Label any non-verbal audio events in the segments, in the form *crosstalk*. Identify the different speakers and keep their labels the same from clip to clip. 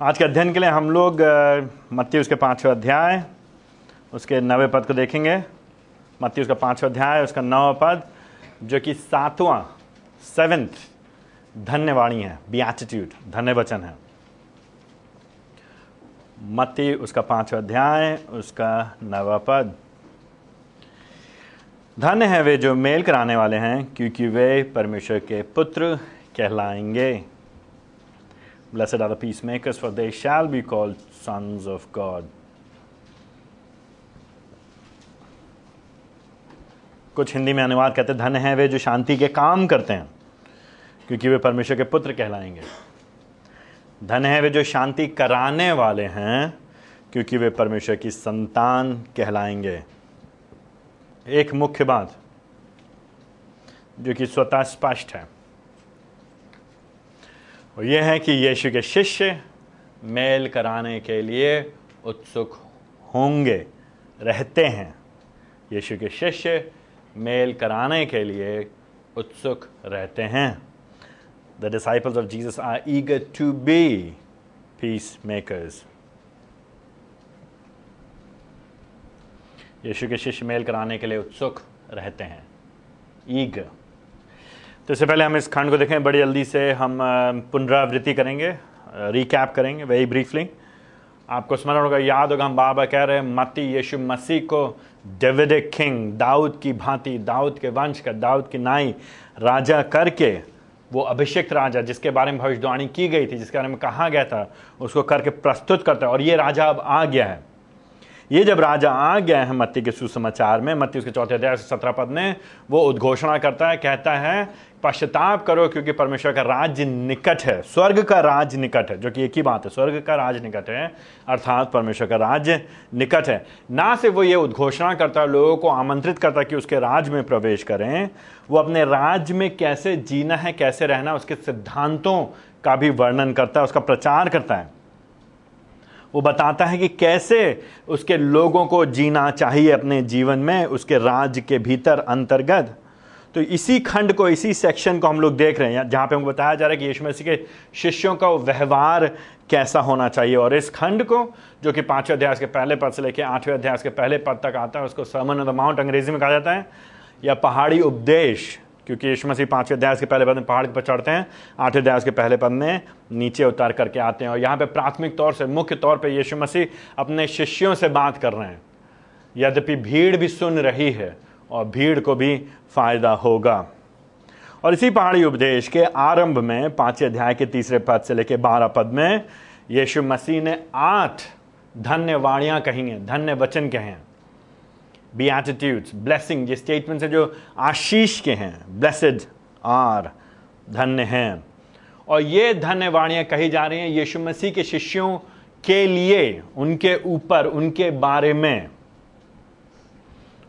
Speaker 1: आज के अध्ययन के लिए हम लोग मत्ती उसके पाँचवें अध्याय, उसके नवे पद को देखेंगे। मत्ती उसका पांचवा अध्याय, उसका नवा पद, जो कि सातवां सेवेंथ धन्यवाणी है बियाटिट्यूड धन्य वचन है। मत्ती उसका पांचवा अध्याय, उसका नवा पद धन्य है वे जो मेल कराने वाले हैं क्योंकि वे परमेश्वर के पुत्र कहलाएँगे। Blessed are the peacemakers, for they shall be called sons. कुछ हिंदी में अनुवाद कहते धन है वे जो शांति के काम करते हैं क्योंकि वे परमेश्वर के पुत्र कहलाएँगे। धन है वे जो शांति कराने वाले हैं क्योंकि वे परमेश्वर की संतान कहलाएँगे। एक मुख्य बात, जो कि स्वतः स्पष्ट है और यह है कि यीशु के शिष्य मेल कराने के लिए उत्सुक होंगे, रहते हैं। यीशु के शिष्य मेल कराने के लिए उत्सुक रहते हैं। The disciples of Jesus are eager to be peace makers यीशु के शिष्य मेल कराने के लिए उत्सुक रहते हैं। ईग। तो इससे पहले हम इस खंड को देखें, बड़ी जल्दी से हम पुनरावृत्ति करेंगे रिकैप करेंगे वेरी ब्रीफली आपको स्मरण होगा, याद होगा, हम बाबा कह रहे हैं, मती यीशु मसीह को डेविड किंग, दाऊद की भांति, दाऊद के वंश का, दाऊद की नाई, राजा करके वो अभिषिक्त राजा, जिसके बारे में भविष्यवाणी की गई थी, जिसके बारे में कहा गया था, उसको करके प्रस्तुत करता है। और ये राजा अब आ गया है। ये जब राजा आ गया है मत्ती के सुसमाचार में, मत्ती उसके चौथे अध्याय सत्रह पद में, वो उद्घोषणा करता है, कहता है, पश्चाताप करो क्योंकि परमेश्वर का राज्य निकट है, स्वर्ग का राज निकट है, जो कि एक ही बात है, स्वर्ग का राज निकट है, अर्थात परमेश्वर का राज्य निकट है। ना सिर्फ़ वो ये उद्घोषणा करता है लोगों को आमंत्रित करता है कि उसके राज में प्रवेश करें, वो अपने राज्य में कैसे जीना है, कैसे रहना उसके सिद्धांतों का भी वर्णन करता है, उसका प्रचार करता है। वो बताता है कि कैसे उसके लोगों को जीना चाहिए अपने जीवन में, उसके राज्य के भीतर अंतर्गत। तो इसी खंड को, इसी सेक्शन को हम लोग देख रहे हैं जहाँ पे हमको बताया जा रहा है कि यीशु मसीह के शिष्यों का व्यवहार कैसा होना चाहिए। और इस खंड को, जो कि पाँचवें अध्याय के पहले पद से लेकर आठवें अध्याय के पहले पद तक आता है, उसको सर्मन ऑफ़ द माउंट अंग्रेज़ी में कहा जाता है, या पहाड़ी उपदेश। क्योंकि यीशु मसीह पाँचवें अध्याय के पहले पद में पहाड़ पर चढ़ते हैं, आठवें अध्याय के पहले पद में नीचे उतार करके आते हैं। और यहाँ पे प्राथमिक तौर से, मुख्य तौर पे यीशु मसीह अपने शिष्यों से बात कर रहे हैं। यद्यपि भीड़ भी सुन रही है और भीड़ को भी फ़ायदा होगा। और इसी पहाड़ी उपदेश के आरंभ में, पाँचवें अध्याय के तीसरे पद से लेकर बारह पद में, यीशु मसीह ने आठ धन्य वाणियाँ कही हैं, धन्य वचन कहे हैं। बीएटिट्यूड्स ब्लेसिंग ये स्टेटमेंट है जो आशीष के हैं ब्लेसड आर धन्य हैं। और ये धन्य वाणियाँ कही जा रही हैं यीशु मसीह के शिष्यों के लिए, उनके ऊपर, उनके बारे में।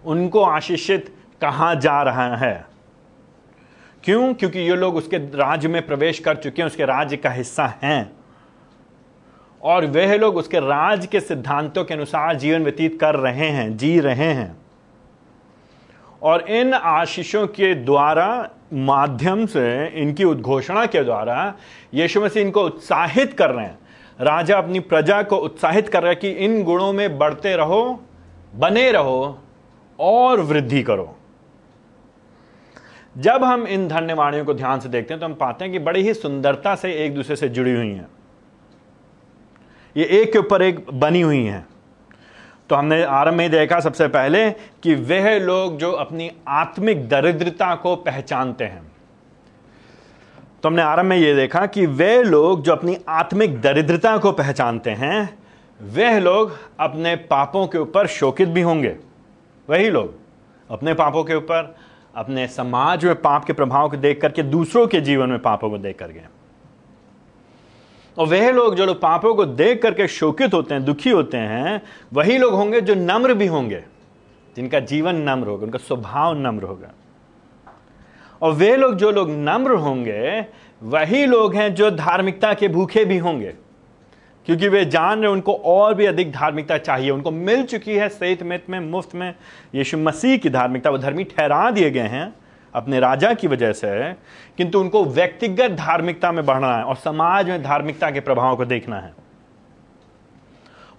Speaker 1: उनको आशीषित कहा जा रहा है। क्यों? क्योंकि ये लोग उसके राज्य में प्रवेश कर चुके हैं, उसके राज्य का हिस्सा हैं। और वह लोग उसके राज के सिद्धांतों के अनुसार जीवन व्यतीत कर रहे हैं, जी रहे हैं। और इन आशीषों के द्वारा, माध्यम से, इनकी उद्घोषणा के द्वारा, यीशु मसीह इनको उत्साहित कर रहे हैं। राजा अपनी प्रजा को उत्साहित कर रहे हैं कि इन गुणों में बढ़ते रहो, बने रहो और वृद्धि करो। जब हम इन धन्यवाणियों को ध्यान से देखते हैं तो हम पाते हैं कि बड़ी ही सुंदरता से एक दूसरे से जुड़ी हुई हैं। ये एक के ऊपर एक बनी हुई हैं। तो हमने आरंभ में देखा सबसे पहले कि वह लोग जो अपनी आत्मिक दरिद्रता को पहचानते हैं। तो हमने आरंभ में यह देखा कि वे लोग जो अपनी आत्मिक दरिद्रता को पहचानते हैं, वह लोग अपने पापों के ऊपर शोकित भी होंगे। वही लोग अपने पापों के ऊपर, अपने समाज में पाप के प्रभाव को देख करके दूसरों के जीवन में पापों को देख करके और वह लोग जो लोग पापों को देख करके शोकित होते हैं, दुखी होते हैं, वही लोग होंगे जो नम्र भी होंगे, जिनका जीवन नम्र होगा, उनका स्वभाव नम्र होगा। और वे लोग जो लोग नम्र होंगे, वही लोग हैं जो धार्मिकता के भूखे भी होंगे, क्योंकि वे जान रहे उनको और भी अधिक धार्मिकता चाहिए। उनको मिल चुकी है, सहित मित में, मुफ़्त में। यीशु मसीह की धार्मिकता, वो धर्मी ठहरा दिए गए हैं। अपने राजा की वजह से, किंतु उनको व्यक्तिगत धार्मिकता में बढ़ना है और समाज में धार्मिकता के प्रभाव को देखना है।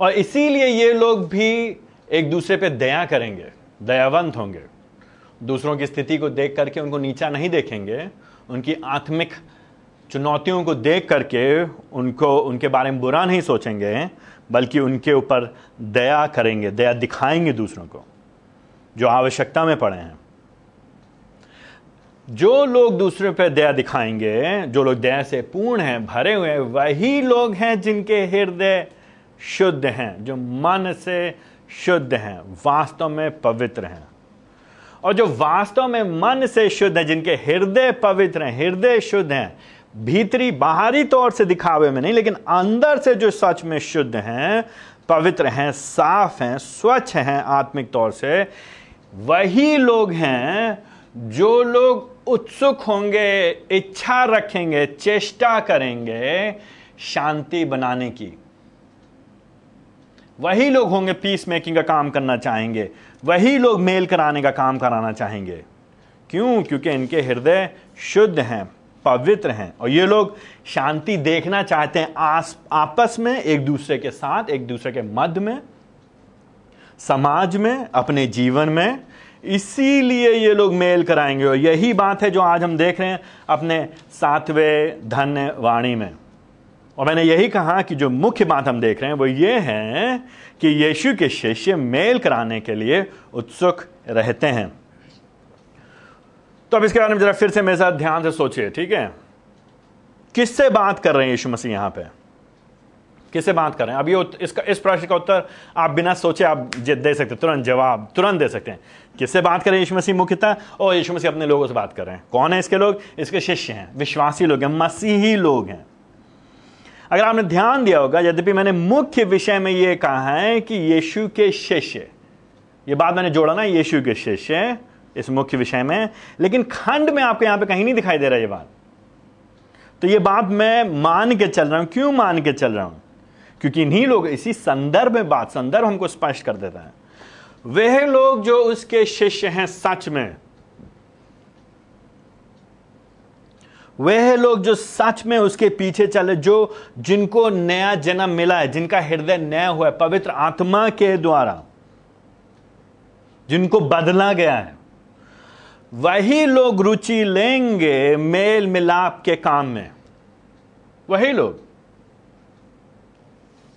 Speaker 1: और इसीलिए ये लोग भी एक दूसरे पे दया करेंगे, दयावंत होंगे। दूसरों की स्थिति को देख करके उनको नीचा नहीं देखेंगे, उनकी आत्मिक चुनौतियों को देख करके उनको, उनके बारे में बुरा नहीं सोचेंगे, बल्कि उनके ऊपर दया करेंगे, दया दिखाएँगे दूसरों को, जो आवश्यकता में पड़े हैं। जो लोग दूसरे पर दया दिखाएँगे, जो लोग दया से पूर्ण हैं, भरे हुए हैं, वही लोग हैं जिनके हृदय शुद्ध हैं, जो मन से शुद्ध हैं, वास्तव में पवित्र हैं। और जो वास्तव में मन से शुद्ध है, जिनके हृदय पवित्र हैं, हृदय शुद्ध हैं, भीतरी, बाहरी तौर से दिखावे में नहीं, लेकिन अंदर से जो सच में शुद्ध हैं, पवित्र हैं, साफ़ हैं, स्वच्छ हैं आत्मिक तौर से, वही लोग हैं जो लोग उत्सुक होंगे, इच्छा रखेंगे, चेष्टा करेंगे शांति बनाने की। वही लोग होंगे पीस मेकिंग का काम करना चाहेंगे, वही लोग मेल कराने का काम कराना चाहेंगे। क्यों? क्योंकि इनके हृदय शुद्ध हैं, पवित्र हैं। और ये लोग शांति देखना चाहते हैं आस, आपस में, एक दूसरे के साथ, एक दूसरे के मध्य में, समाज में, अपने जीवन में इसीलिए ये लोग मेल कराएँगे। और यही बात है जो आज हम देख रहे हैं अपने सातवें धन्य वाणी में। और मैंने यही कहा कि जो मुख्य बात हम देख रहे हैं वो ये है कि यीशु के शिष्य मेल कराने के लिए उत्सुक रहते हैं। तो अब इसके बारे में जरा फिर से मेरे साथ ध्यान से सोचिए, ठीक है? किससे बात कर रहे हैं यीशु मसीह यहाँ पे? किससे बात कर रहे हैं? ये इसका, इस प्रश्न का उत्तर आप बिना सोचे आप दे सकते तुरंत जवाब, तुरंत दे सकते हैं। किससे बात करें? यीशु मसीह मुख्यतः और यीशु मसीह अपने लोगों से बात कर रहे हैं। कौन है इसके लोग? इसके शिष्य हैं, विश्वासी लोग हैं, मसीही लोग हैं। अगर आपने ध्यान दिया होगा, यद्यपि मैंने मुख्य विषय में यह कहा है कि यीशु के शिष्य, ये बात मैंने जोड़ा ना, यीशु के शिष्य इस मुख्य विषय में, लेकिन खंड में आपको यहाँ पे कहीं नहीं दिखाई दे रहा ये बात। तो ये बात मैं मान के चल रहा हूँ, क्यों मान के चल रहा हूँ? क्योंकि इन्हीं लोग इसी संदर्भ में बात, संदर्भ हमको स्पष्ट कर देता है। वह लोग जो उसके शिष्य हैं सच में। वह लोग जो सच में उसके पीछे चले, जो जिनको नया जन्म मिला है, जिनका हृदय नया हुआ है, पवित्र आत्मा के द्वारा, जिनको बदला गया है, वही लोग रुचि लेंगे मेल मिलाप के काम में। वही लोग।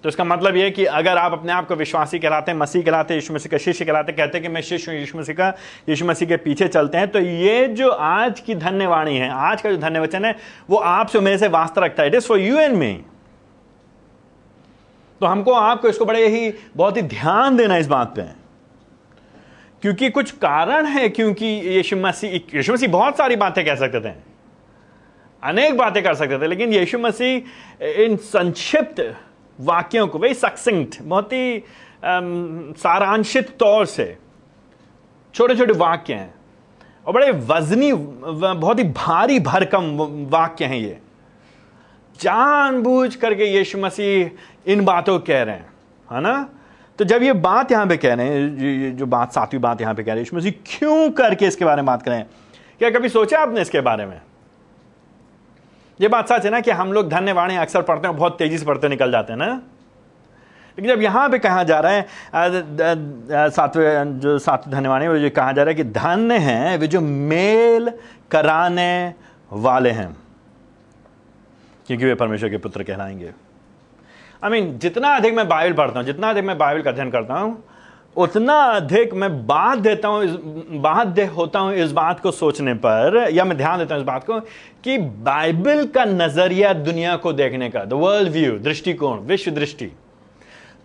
Speaker 1: तो इसका मतलब यह कि अगर आप अपने आप को विश्वासी कहलाते हैं, मसीह कहलाते हैं, यीशु मसीह का शिष्य कहलाते हैं, कहते हैं कि मैं शिष्य हूँ, यीशु मसीह का, यीशु मसीह के पीछे चलते हैं तो ये जो आज की धन्यवाणी है, आज का जो धन्य वचन है, वो आपसे मेरे से वास्ता रखता है। It is for you and me तो हमको, आपको इसको बड़े ही, बहुत ही ध्यान देना इस बात पे। क्योंकि कुछ कारण है, क्योंकि यीशु मसीह यीशु मसीह बहुत सारी बातें कह सकते थे। अनेक बातें कर सकते थे, लेकिन यीशु मसीह, इन संक्षिप्त वाक्यों को वेरी सक्सिंक्ट बहुत ही सारांशित तौर से। छोटे छोटे वाक्य हैं। और बड़े वजनी, बहुत ही भारी भरकम वाक्य हैं ये। जानबूझ करके यीशु मसीह इन बातों कह रहे हैं, है ना? तो जब ये बात यहाँ पे कह रहे हैं जो बात, सातवीं बात यहाँ पे कह रहे हैं, यीशु मसीह क्यों करके इसके बारे में बात करें क्या कभी सोचा आपने इसके बारे में? ये बात सच है ना कि हम लोग धन्यवाणी अक्सर पढ़ते हैं बहुत तेज़ी से पढ़ते निकल जाते हैं ना? लेकिन जब यहाँ पे कहा जा रहा है सातवें जो सात धन्यवाणी जो कहा जा रहा है कि धन्य हैं वे जो मेल कराने वाले हैं क्योंकि वे परमेश्वर के पुत्र कहलाएँगे। आई I मीन mean, जितना अधिक मैं बाइबल पढ़ता हूँ जितना अधिक मैं बाइबल का अध्ययन करता हूँ उतना अधिक मैं बात देता हूँ दे, होता हूँ इस बात को सोचने पर, या मैं ध्यान देता हूँ इस बात को, कि बाइबल का नज़रिया दुनिया को देखने का द वर्ल्ड व्यू दृष्टिकोण, विश्व दृष्टि।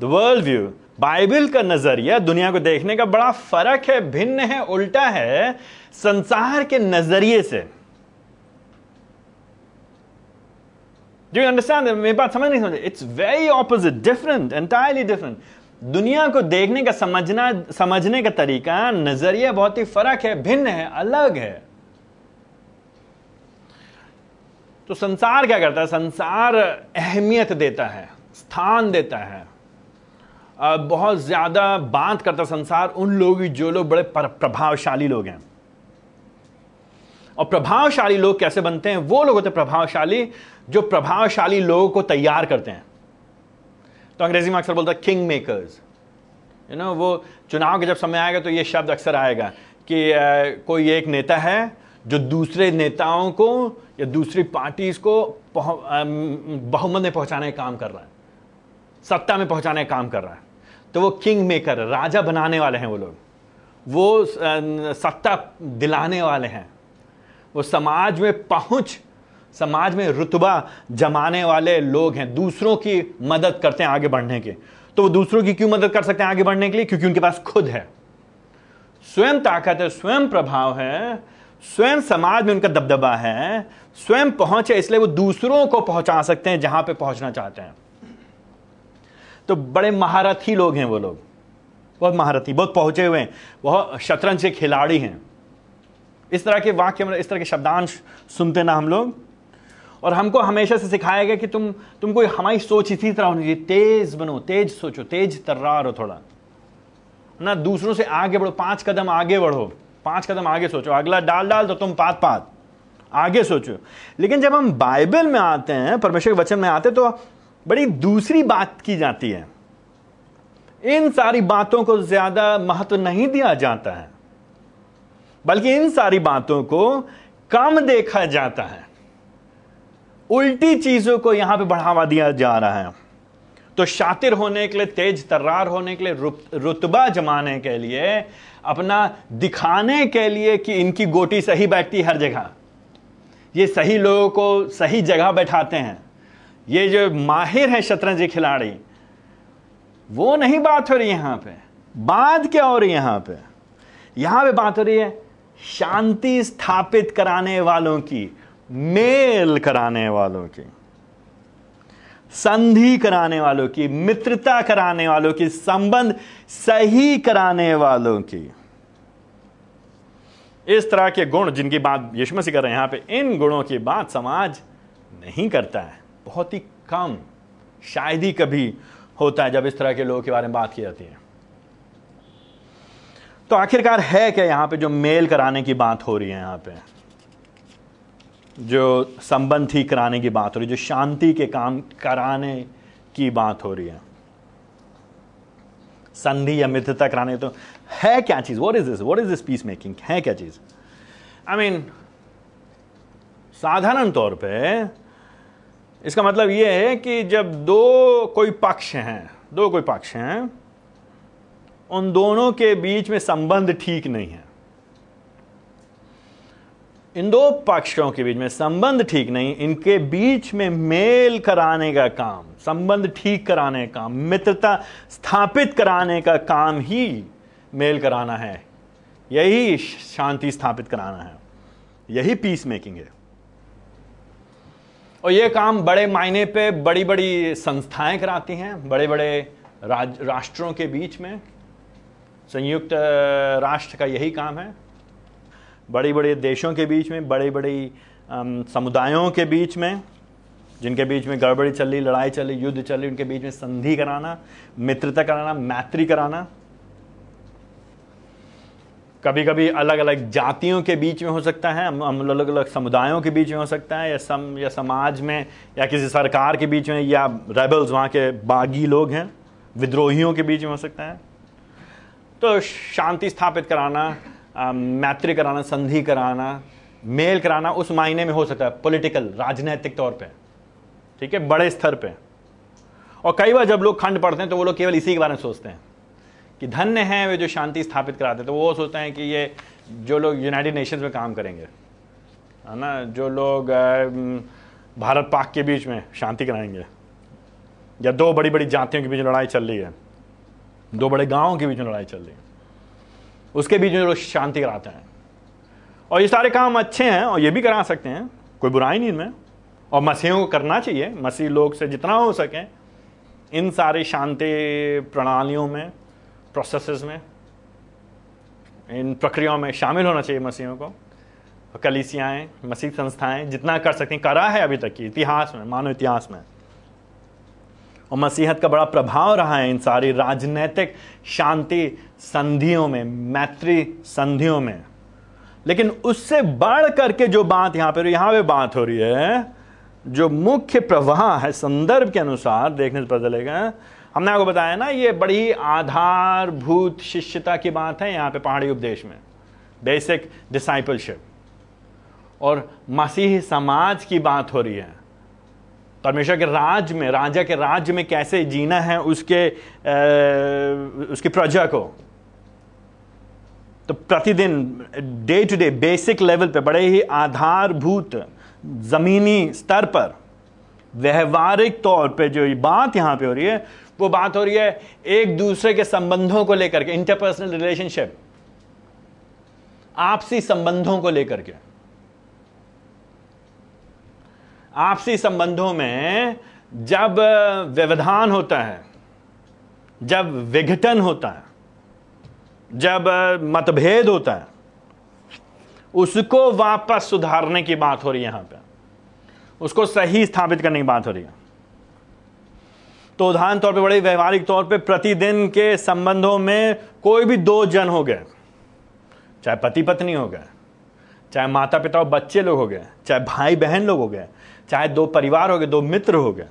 Speaker 1: द वर्ल्ड व्यू बाइबल का नज़रिया दुनिया को देखने का बड़ा फ़र्क है, भिन्न है, उल्टा है, संसार के नज़रिए से। Do you understand? मेरी बात समझ नहीं समझ it's very opposite different entirely different दुनिया को देखने का समझना, समझने का तरीका, नज़रिया बहुत ही फ़र्क है, भिन्न है, अलग है। तो संसार क्या करता है? संसार अहमियत देता है, स्थान देता है। बहुत ज़्यादा बात करता संसार, उन लोग जो लोग बड़े प्रभावशाली लोग हैं। और प्रभावशाली लोग कैसे बनते हैं? वो लोग होते प्रभावशाली, जो प्रभावशाली लोगों को तैयार करते हैं। तो अंग्रेज़ी में अक्सर बोलता है किंग मेकर्स यू नो वो चुनाव के जब समय आएगा तो ये शब्द अक्सर आएगा कि आ, कोई एक नेता है जो दूसरे नेताओं को या दूसरी पार्टीज़ को बहुमत में पहुँचाने का काम कर रहा है। सत्ता में पहुँचाने का काम कर रहा है। तो वो किंग मेकर राजा बनाने वाले हैं वो लोग। वो सत्ता दिलाने वाले हैं। वो समाज में पहुँच समाज में रुतबा जमाने वाले लोग हैं, दूसरों की मदद करते हैं आगे बढ़ने के। तो वो दूसरों की क्यों मदद कर सकते हैं आगे बढ़ने के लिए? क्योंकि उनके पास खुद है। स्वयं ताकत है, स्वयं प्रभाव है, स्वयं समाज में उनका दबदबा है, स्वयं पहुँचे इसलिए वो दूसरों को पहुँचा सकते हैं जहाँ पे पहुँचना चाहते हैं। तो बड़े महारथी लोग हैं वो लोग। बहुत महारथी, बहुत पहुँचे हुए हैं, बहुत शतरंज के खिलाड़ी हैं। इस तरह के वाक्य इस तरह के शब्दांश सुनते ना हम लोग। और हमको हमेशा से सिखाया गया कि तुम तुम कोई हमारी सोच इसी तरह होनी चाहिए। तेज बनो, तेज सोचो, तेज तर्रार हो थोड़ा। ना दूसरों से आगे बढ़ो, पाँच कदम आगे बढ़ो। पाँच कदम आगे सोचो। अगला डाल डाल तो तुम पात पात। आगे सोचो। लेकिन जब हम बाइबल में आते हैं, परमेश्वर के वचन में आते तो बड़ी दूसरी बात की जाती है। इन सारी बातों को ज़्यादा महत्व नहीं दिया जाता है। बल्कि इन सारी बातों को कम देखा जाता है। उल्टी चीज़ों को यहाँ पे बढ़ावा दिया जा रहा है। तो शातिर होने के लिए, तेज तर्रार होने के लिए रुतबा जमाने के लिए, अपना दिखाने के लिए कि इनकी गोटी सही बैठती हर जगह। ये सही लोगों को सही जगह बैठाते हैं। ये जो माहिर है शतरंज खिलाड़ी, वो नहीं बात हो रही यहाँ पे। बात क्या हो रही है यहाँ पे? यहाँ पे बात हो रही है शांति स्थापित कराने वालों की। मेल कराने वालों की, संधि कराने वालों की, मित्रता कराने वालों की, संबंध सही कराने वालों की। इस तरह के गुण जिनकी बात यीशु मसीह कर रहे हैं, यहाँ पे इन गुणों की बात समाज नहीं करता है। बहुत ही कम, शायद ही कभी होता है जब इस तरह के लोगों के बारे में बात की जाती है। तो आखिरकार है क्या यहाँ पे जो मेल कराने की बात हो रही है यहाँ पे? जो संबंध ठीक कराने की बात हो रही है, जो शांति के काम कराने की बात हो रही है। संधि या मित्रता कराने तो है क्या चीज़? What is this what is this peace making है क्या चीज़? आई मीन साधारण तौर पे इसका मतलब यह है कि जब दो कोई पक्ष हैं, दो कोई पक्ष हैं, उन दोनों के बीच में संबंध ठीक नहीं है। इन दो पक्षों के बीच में संबंध ठीक नहीं, इनके बीच में मेल कराने का काम, संबंध ठीक कराने का काम, मित्रता स्थापित कराने का काम ही मेल कराना है। यही शांति स्थापित कराना है। यही पीस मेकिंग है। और यह काम बड़े मायने पे बड़ी बड़ी संस्थाएँ कराती हैं बड़े बड़े राष्ट्रों के बीच में। संयुक्त, राष्ट्र का यही काम है। बड़ी बड़े देशों के बीच में बड़ी बड़ी समुदायों के बीच में, जिनके बीच में गड़बड़ी चल रही, लड़ाई चल रही, युद्ध चल रही, उनके बीच में संधि कराना, मित्रता कराना, मैत्री कराना कभी कभी अलग अलग जातियों के बीच में हो सकता है अलग अलग समुदायों के बीच में हो सकता है, या सम, या समाज में, या किसी सरकार के बीच में, या रेबल्स वहाँ के बागी लोग हैं, विद्रोहियों के बीच में हो सकता है। तो शांति स्थापित कराना मैत्री कराना, संधि कराना, मेल कराना उस मायने में हो सकता है पॉलिटिकल राजनैतिक तौर पे। ठीक है? बड़े स्तर पे। और कई बार जब लोग खंड पढ़ते हैं तो वो लोग केवल इसी के बारे में सोचते हैं कि धन्य हैं वे जो शांति स्थापित कराते हैं। तो वो सोचते हैं कि ये जो लोग यूनाइटेड नेशंस में काम करेंगे, है ना? जो लोग भारत पाक के बीच में शांति कराएँगे, या दो बड़ी बड़ी जातियों के बीच लड़ाई चल रही है, दो बड़े गाँवों के बीच में लड़ाई चल रही है। उसके बीच में लोग शांति कराते हैं। और ये सारे काम अच्छे हैं और ये भी करा सकते हैं, कोई बुराई नहीं इनमें। और मसीहों को करना चाहिए, मसीह लोग से जितना हो सके, इन सारी शांति प्रणालियों में प्रोसेसेस में, इन प्रक्रियाओं में शामिल होना चाहिए मसीहों को। कलिसियाएँ, मसीह संस्थाएँ जितना कर सकती हैं, करा है अभी तक की इतिहास में, मानव इतिहास में। और मसीहत का बड़ा प्रभाव रहा है इन सारी राजनीतिक शांति संधियों में, मैत्री संधियों में। लेकिन उससे बढ़ करके जो बात यहाँ पर यहाँ पे बात हो रही है, जो मुख्य प्रवाह है संदर्भ के अनुसार देखने से पता चलेगा। हमने आपको बताया ना, ये बड़ी आधारभूत शिष्यता की बात है यहाँ पे पहाड़ी उपदेश में। बेसिक डिसाइपलशिप और मसीह समाज की बात हो रही है। परमेश्वर के राज में राजा के राज्य में कैसे जीना है उसके आ, उसकी प्रजा को। तो प्रतिदिन day to day basic level पे बड़े ही आधारभूत जमीनी स्तर पर व्यवहारिक तौर पे जो बात यहाँ पे हो रही है वो बात हो रही है एक दूसरे के संबंधों को लेकर के इंटरपर्सनल रिलेशनशिप आपसी संबंधों को लेकर के। आपसी संबंधों में जब व्यवधान होता है, जब विघटन होता है, जब मतभेद होता है, उसको वापस सुधारने की बात हो रही है यहाँ पे। उसको सही स्थापित करने की बात हो रही है। तो उदाहरण तौर पे, बड़े व्यवहारिक तौर पे प्रतिदिन के संबंधों में कोई भी दो जन हो गए, चाहे पति पत्नी हो गए, चाहे माता पिता और बच्चे लोग हो गए, चाहे भाई बहन लोग हो गए चाहे दो परिवार हो गए, दो मित्र हो गए,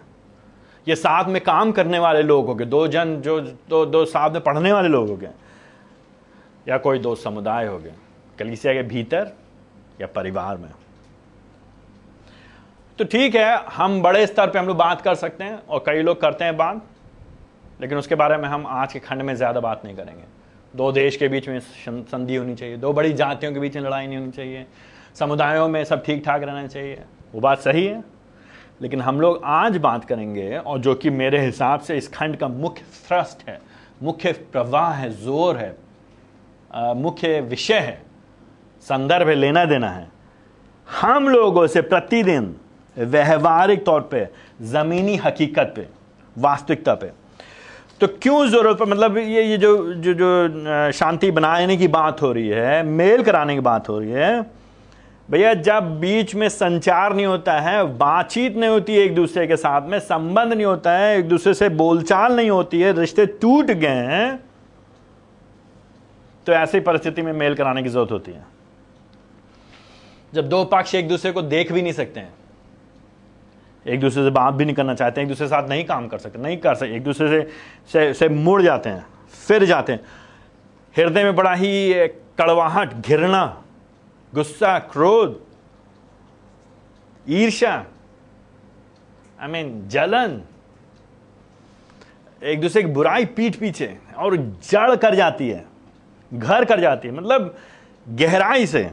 Speaker 1: ये साथ में काम करने वाले लोग हो गए, दो जन जो, दो दो साथ में पढ़ने वाले लोग हो गए, या कोई दो समुदाय हो गए, कलीसिया के भीतर या परिवार में। तो ठीक है, हम बड़े स्तर पे हम लोग बात कर सकते हैं और कई लोग करते हैं बात, लेकिन उसके बारे में हम आज के खंड में ज़्यादा बात नहीं करेंगे। दो देश के बीच में संधि होनी चाहिए, दो बड़ी जातियों के बीच में लड़ाई नहीं होनी चाहिए, समुदायों में सब ठीक ठाक रहना चाहिए। वो बात सही है। लेकिन हम लोग आज बात करेंगे, और जो कि मेरे हिसाब से इस खंड का मुख्य थ्रस्ट है, मुख्य प्रवाह है, ज़ोर है मुख्य विषय है, संदर्भ लेना देना है। हम लोगों से प्रतिदिन व्यवहारिक तौर पे, ज़मीनी हकीकत पे, वास्तविकता पे। तो क्यों ज़रूरत पर मतलब ये ये जो जो जो शांति बनाने की बात हो रही है, मेल कराने की बात हो रही है भैया जब बीच में संचार नहीं होता है बातचीत नहीं होती है एक दूसरे के साथ में संबंध नहीं होता है एक दूसरे से बोलचाल नहीं होती है रिश्ते टूट गए हैं तो ऐसी परिस्थिति में मेल कराने की ज़रूरत होती है। जब दो पक्ष एक दूसरे को देख भी नहीं सकते हैं। एक दूसरे से बात भी नहीं करना चाहते हैं एक दूसरे के साथ नहीं काम कर सकते नहीं कर सकते एक दूसरे से, से से मुड़ जाते हैं फिर जाते हैं। हृदय में बड़ा ही कड़वाहट घिरना गुस्सा क्रोध ईर्षा आई मीन जलन एक दूसरे की बुराई पीठ पीछे और जड़ कर जाती है, घर कर जाती है मतलब गहराई से।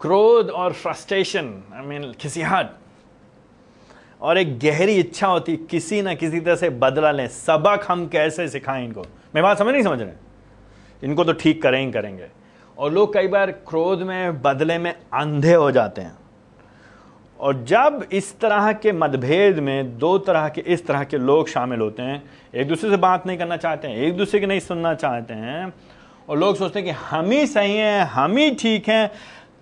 Speaker 1: क्रोध और फ्रस्ट्रेशन आई मीन खिसियाहट और एक गहरी इच्छा होती किसी ना किसी तरह से बदला लें। सबक हम कैसे सिखाएँ इनको? मैं बात समझ नहीं समझ रहे इनको तो ठीक करें ही करेंगे। और लोग कई बार क्रोध में, बदले में अंधे हो जाते हैं। और जब इस तरह के मतभेद में दो तरह के, इस तरह के लोग शामिल होते हैं, एक दूसरे से बात नहीं करना चाहते हैं, एक दूसरे की नहीं सुनना चाहते हैं, और लोग सोचते हैं कि हम ही सही हैं, हम ही ठीक हैं,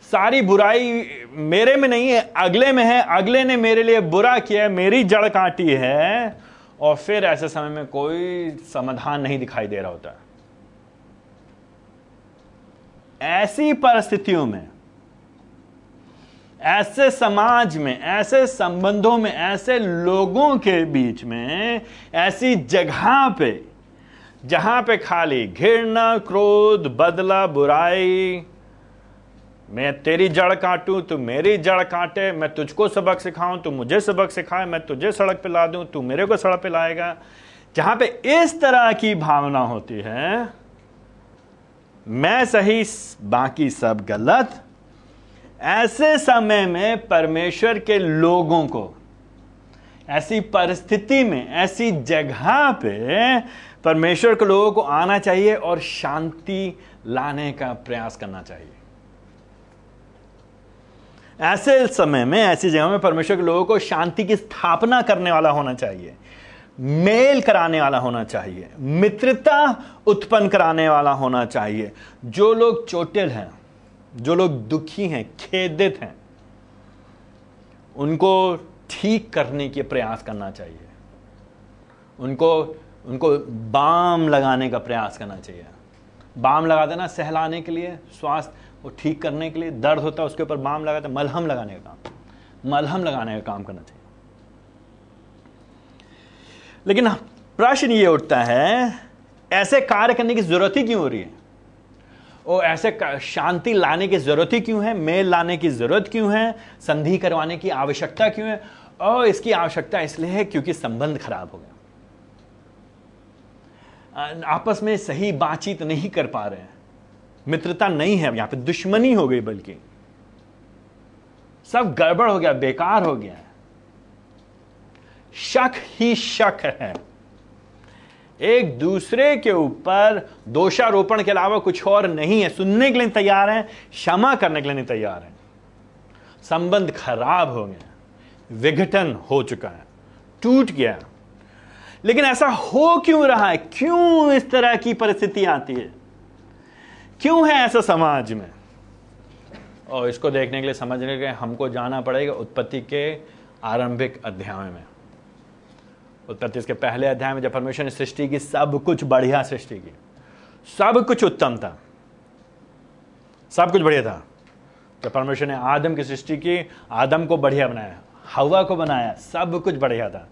Speaker 1: सारी बुराई मेरे में नहीं है, अगले में है, अगले ने मेरे लिए बुरा किया है, मेरी जड़ काटी है, और फिर ऐसे समय में कोई समाधान नहीं दिखाई दे रहा होता। ऐसी परिस्थितियों में, ऐसे समाज में, ऐसे संबंधों में, ऐसे लोगों के बीच में, ऐसी जगह पे, जहाँ पे खाली घृणा, क्रोध, बदला, बुराई, मैं तेरी जड़ काटूं, तू मेरी जड़ काटे, मैं तुझको सबक सिखाऊं, तू मुझे सबक सिखाए, मैं तुझे सड़क पे ला दूँ, तू मेरे को सड़क पे लाएगा। जहाँ पे इस तरह की भावना होती है मैं सही, बाकी सब गलत। ऐसे समय में परमेश्वर के लोगों को, ऐसी परिस्थिति में, ऐसी जगह पे परमेश्वर के लोगों को आना चाहिए और शांति लाने का प्रयास करना चाहिए। ऐसे समय में, ऐसी जगह में परमेश्वर के लोगों को शांति की स्थापना करने वाला होना चाहिए। मेल कराने वाला होना चाहिए, मित्रता उत्पन्न कराने वाला होना चाहिए। जो लोग चोटिल हैं, जो लोग दुखी हैं, खेदित हैं, उनको ठीक करने के प्रयास करना चाहिए। उनको उनको बाम लगाने का प्रयास करना चाहिए। बाम लगा देना सहलाने के लिए, स्वास्थ्य वो ठीक करने के लिए। दर्द होता है, उसके ऊपर बाम लगाते मलहम लगाने का काम। मलहम लगाने का काम करना चाहिए। लेकिन प्रश्न ये उठता है, ऐसे कार्य करने की ज़रूरत ही क्यों हो रही है? और ऐसे शांति लाने की ज़रूरत ही क्यों है? मेल लाने की ज़रूरत क्यों है? संधि करवाने की आवश्यकता क्यों है? और इसकी आवश्यकता इसलिए है क्योंकि संबंध खराब हो गया। आपस में सही बातचीत नहीं कर पा रहे हैं। मित्रता नहीं है, यहाँ पे दुश्मनी हो गई बल्कि। सब गड़बड़ हो गया, बेकार हो गया। शक ही शक है। एक दूसरे के ऊपर दोषारोपण के अलावा कुछ और नहीं है। सुनने के लिए तैयार है, क्षमा करने के लिए नहीं तैयार है। संबंध खराब हो गया विघटन हो चुका है, टूट गया लेकिन ऐसा हो क्यों रहा है? क्यों इस तरह की परिस्थिति आती है? क्यों है ऐसा समाज में? और इसको देखने के लिए समझने के लिए हमको जाना पड़ेगा उत्पत्ति के आरंभिक अध्याय में। उत्पत्ति के पहले अध्याय में जब परमेश्वर ने सृष्टि की, सब कुछ बढ़िया सृष्टि की। सब कुछ उत्तम था। सब कुछ बढ़िया था। जब परमेश्वर ने आदम की सृष्टि की, आदम को बढ़िया बनाया, हवा को बनाया, सब कुछ बढ़िया था।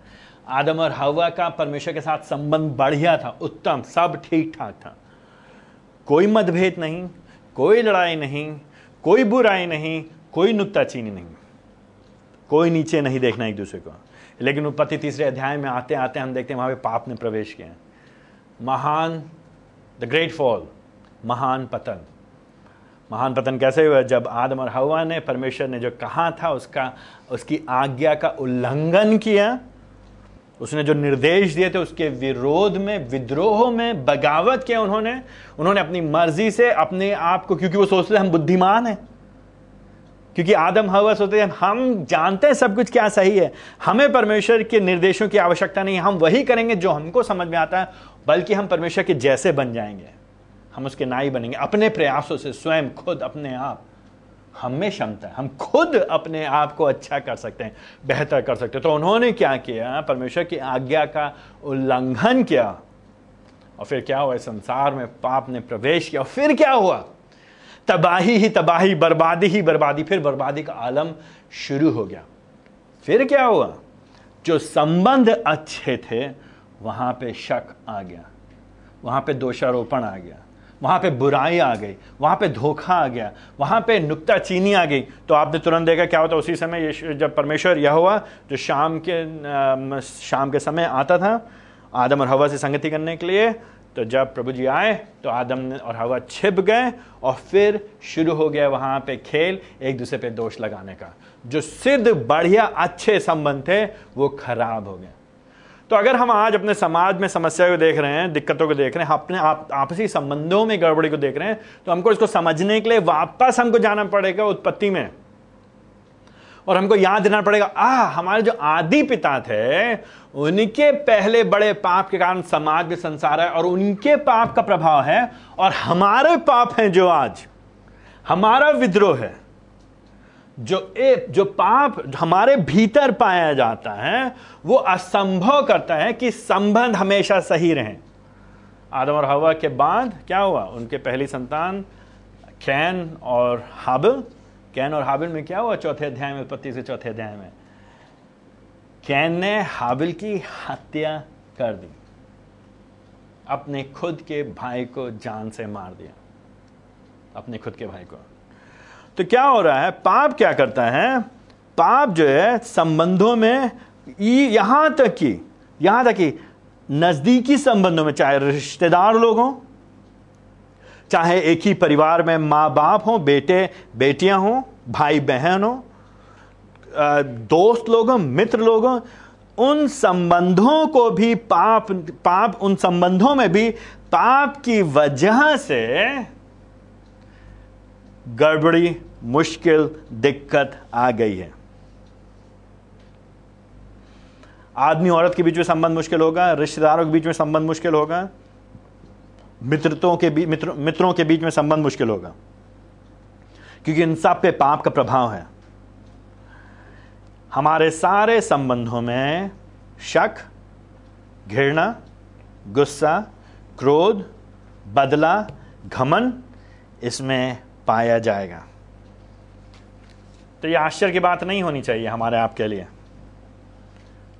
Speaker 1: आदम और हवा का परमेश्वर के साथ संबंध बढ़िया था, उत्तम, सब ठीक ठाक था। कोई मतभेद नहीं, कोई लड़ाई नहीं, कोई बुराई नहीं, कोई नुकताचीनी नहीं। कोई नीचे नहीं देखना एक दूसरे को। लेकिन उत्पत्ति तीसरे अध्याय में आते आते हम देखते हैं वहाँ पे पाप ने प्रवेश किया। महान द ग्रेट फॉल महान पतन। महान पतन कैसे हुआ? जब आदम और हवा ने, परमेश्वर ने जो कहा था, उसका, उसकी आज्ञा का उल्लंघन किया, उसने जो निर्देश दिए थे, उसके विरोध में, विद्रोह में बगावत किया उन्होंने। उन्होंने अपनी मर्ज़ी से अपने आप को, क्योंकि वो सोचते हम बुद्धिमान हैं। क्योंकि आदम, हवा सोचते हैं, हम जानते हैं सब कुछ क्या सही है। हमें परमेश्वर के निर्देशों की आवश्यकता नहीं, हम वही करेंगे जो हमको समझ में आता है, बल्कि हम परमेश्वर के जैसे बन जाएँगे। हम उसके नाई बनेंगे। अपने प्रयासों से, स्वयं, खुद, अपने आप। हम क्षमता है। हम खुद अपने आप को अच्छा कर सकते हैं, बेहतर कर सकते हैं। तो उन्होंने क्या किया? परमेश्वर की आज्ञा का उल्लंघन किया। और फिर क्या हुआ? संसार में पाप ने प्रवेश किया। और फिर क्या हुआ? तबाही ही तबाही, बर्बादी ही बर्बादी। फिर बर्बादी का आलम शुरू हो गया। फिर क्या हुआ? जो संबंध अच्छे थे, वहाँ पे शक आ गया। वहाँ पे दोषारोपण आ गया। वहाँ पे बुराई आ गई। वहाँ पे धोखा आ गया। वहाँ पे नुक्ता चीनी आ गई। तो आपने तुरंत देखा, क्या होता उसी समय जब परमेश्वर यह हुआ जो शाम के शाम के समय आता था, आदम और हवा से संगति करने के लिए तो जब प्रभु जी आए तो आदम और हवा छिप गए और फिर शुरू हो गया वहाँ पे खेल एक दूसरे पे दोष लगाने का। जो सिद्ध बढ़िया अच्छे संबंध थे, वो खराब हो गए। तो अगर हम आज अपने समाज में समस्या को देख रहे हैं, दिक्कतों को देख रहे हैं, अपने आप, आपसी संबंधों में गड़बड़ी को देख रहे हैं तो हमको इसको समझने के लिए वापस हमको जाना पड़ेगा उत्पत्ति में। और हमको याद देना पड़ेगा आ हमारे जो आदि पिता थे, उनके पहले बड़े पाप के कारण समाज में संसार है और उनके पाप का प्रभाव है और हमारे पाप हैं जो आज, हमारा विद्रोह है, जो एक जो पाप हमारे भीतर पाया जाता है, वो असंभव करता है कि संबंध हमेशा सही रहे। आदम और हवा के बाद क्या हुआ? उनके पहली संतान, कैन और हाबिल कैन और हाबिल में क्या हुआ चौथे अध्याय में, उत्पत्ति से चौथे अध्याय में? कैन ने हाबिल की हत्या कर दी। अपने खुद के भाई को जान से मार दिया। अपने खुद के भाई को। तो क्या हो रहा है? पाप क्या करता है? पाप जो है, संबंधों में यहाँ तक कि, यहाँ तक कि नजदीकी संबंधों में, चाहे रिश्तेदार लोग चाहे एक ही परिवार में माँ बाप हो, बेटे, बेटियाँ हों भाई बहन हो दोस्त लोग मित्र लोग उन संबंधों को भी पाप पाप उन संबंधों में भी पाप की वजह से गड़बड़ी, मुश्किल, दिक्कत आ गई है। आदमी औरत के बीच में संबंध मुश्किल होगा, रिश्तेदारों के बीच में संबंध मुश्किल होगा मित्रतों के बीच मित्र, मित्रों के बीच में संबंध मुश्किल होगा। क्योंकि इन सब पे पाप का प्रभाव है। हमारे सारे संबंधों में शक घृणा गुस्सा क्रोध बदला घमन इसमें पाया जाएगा। तो ये आश्चर्य की बात नहीं होनी चाहिए हमारे आपके लिए।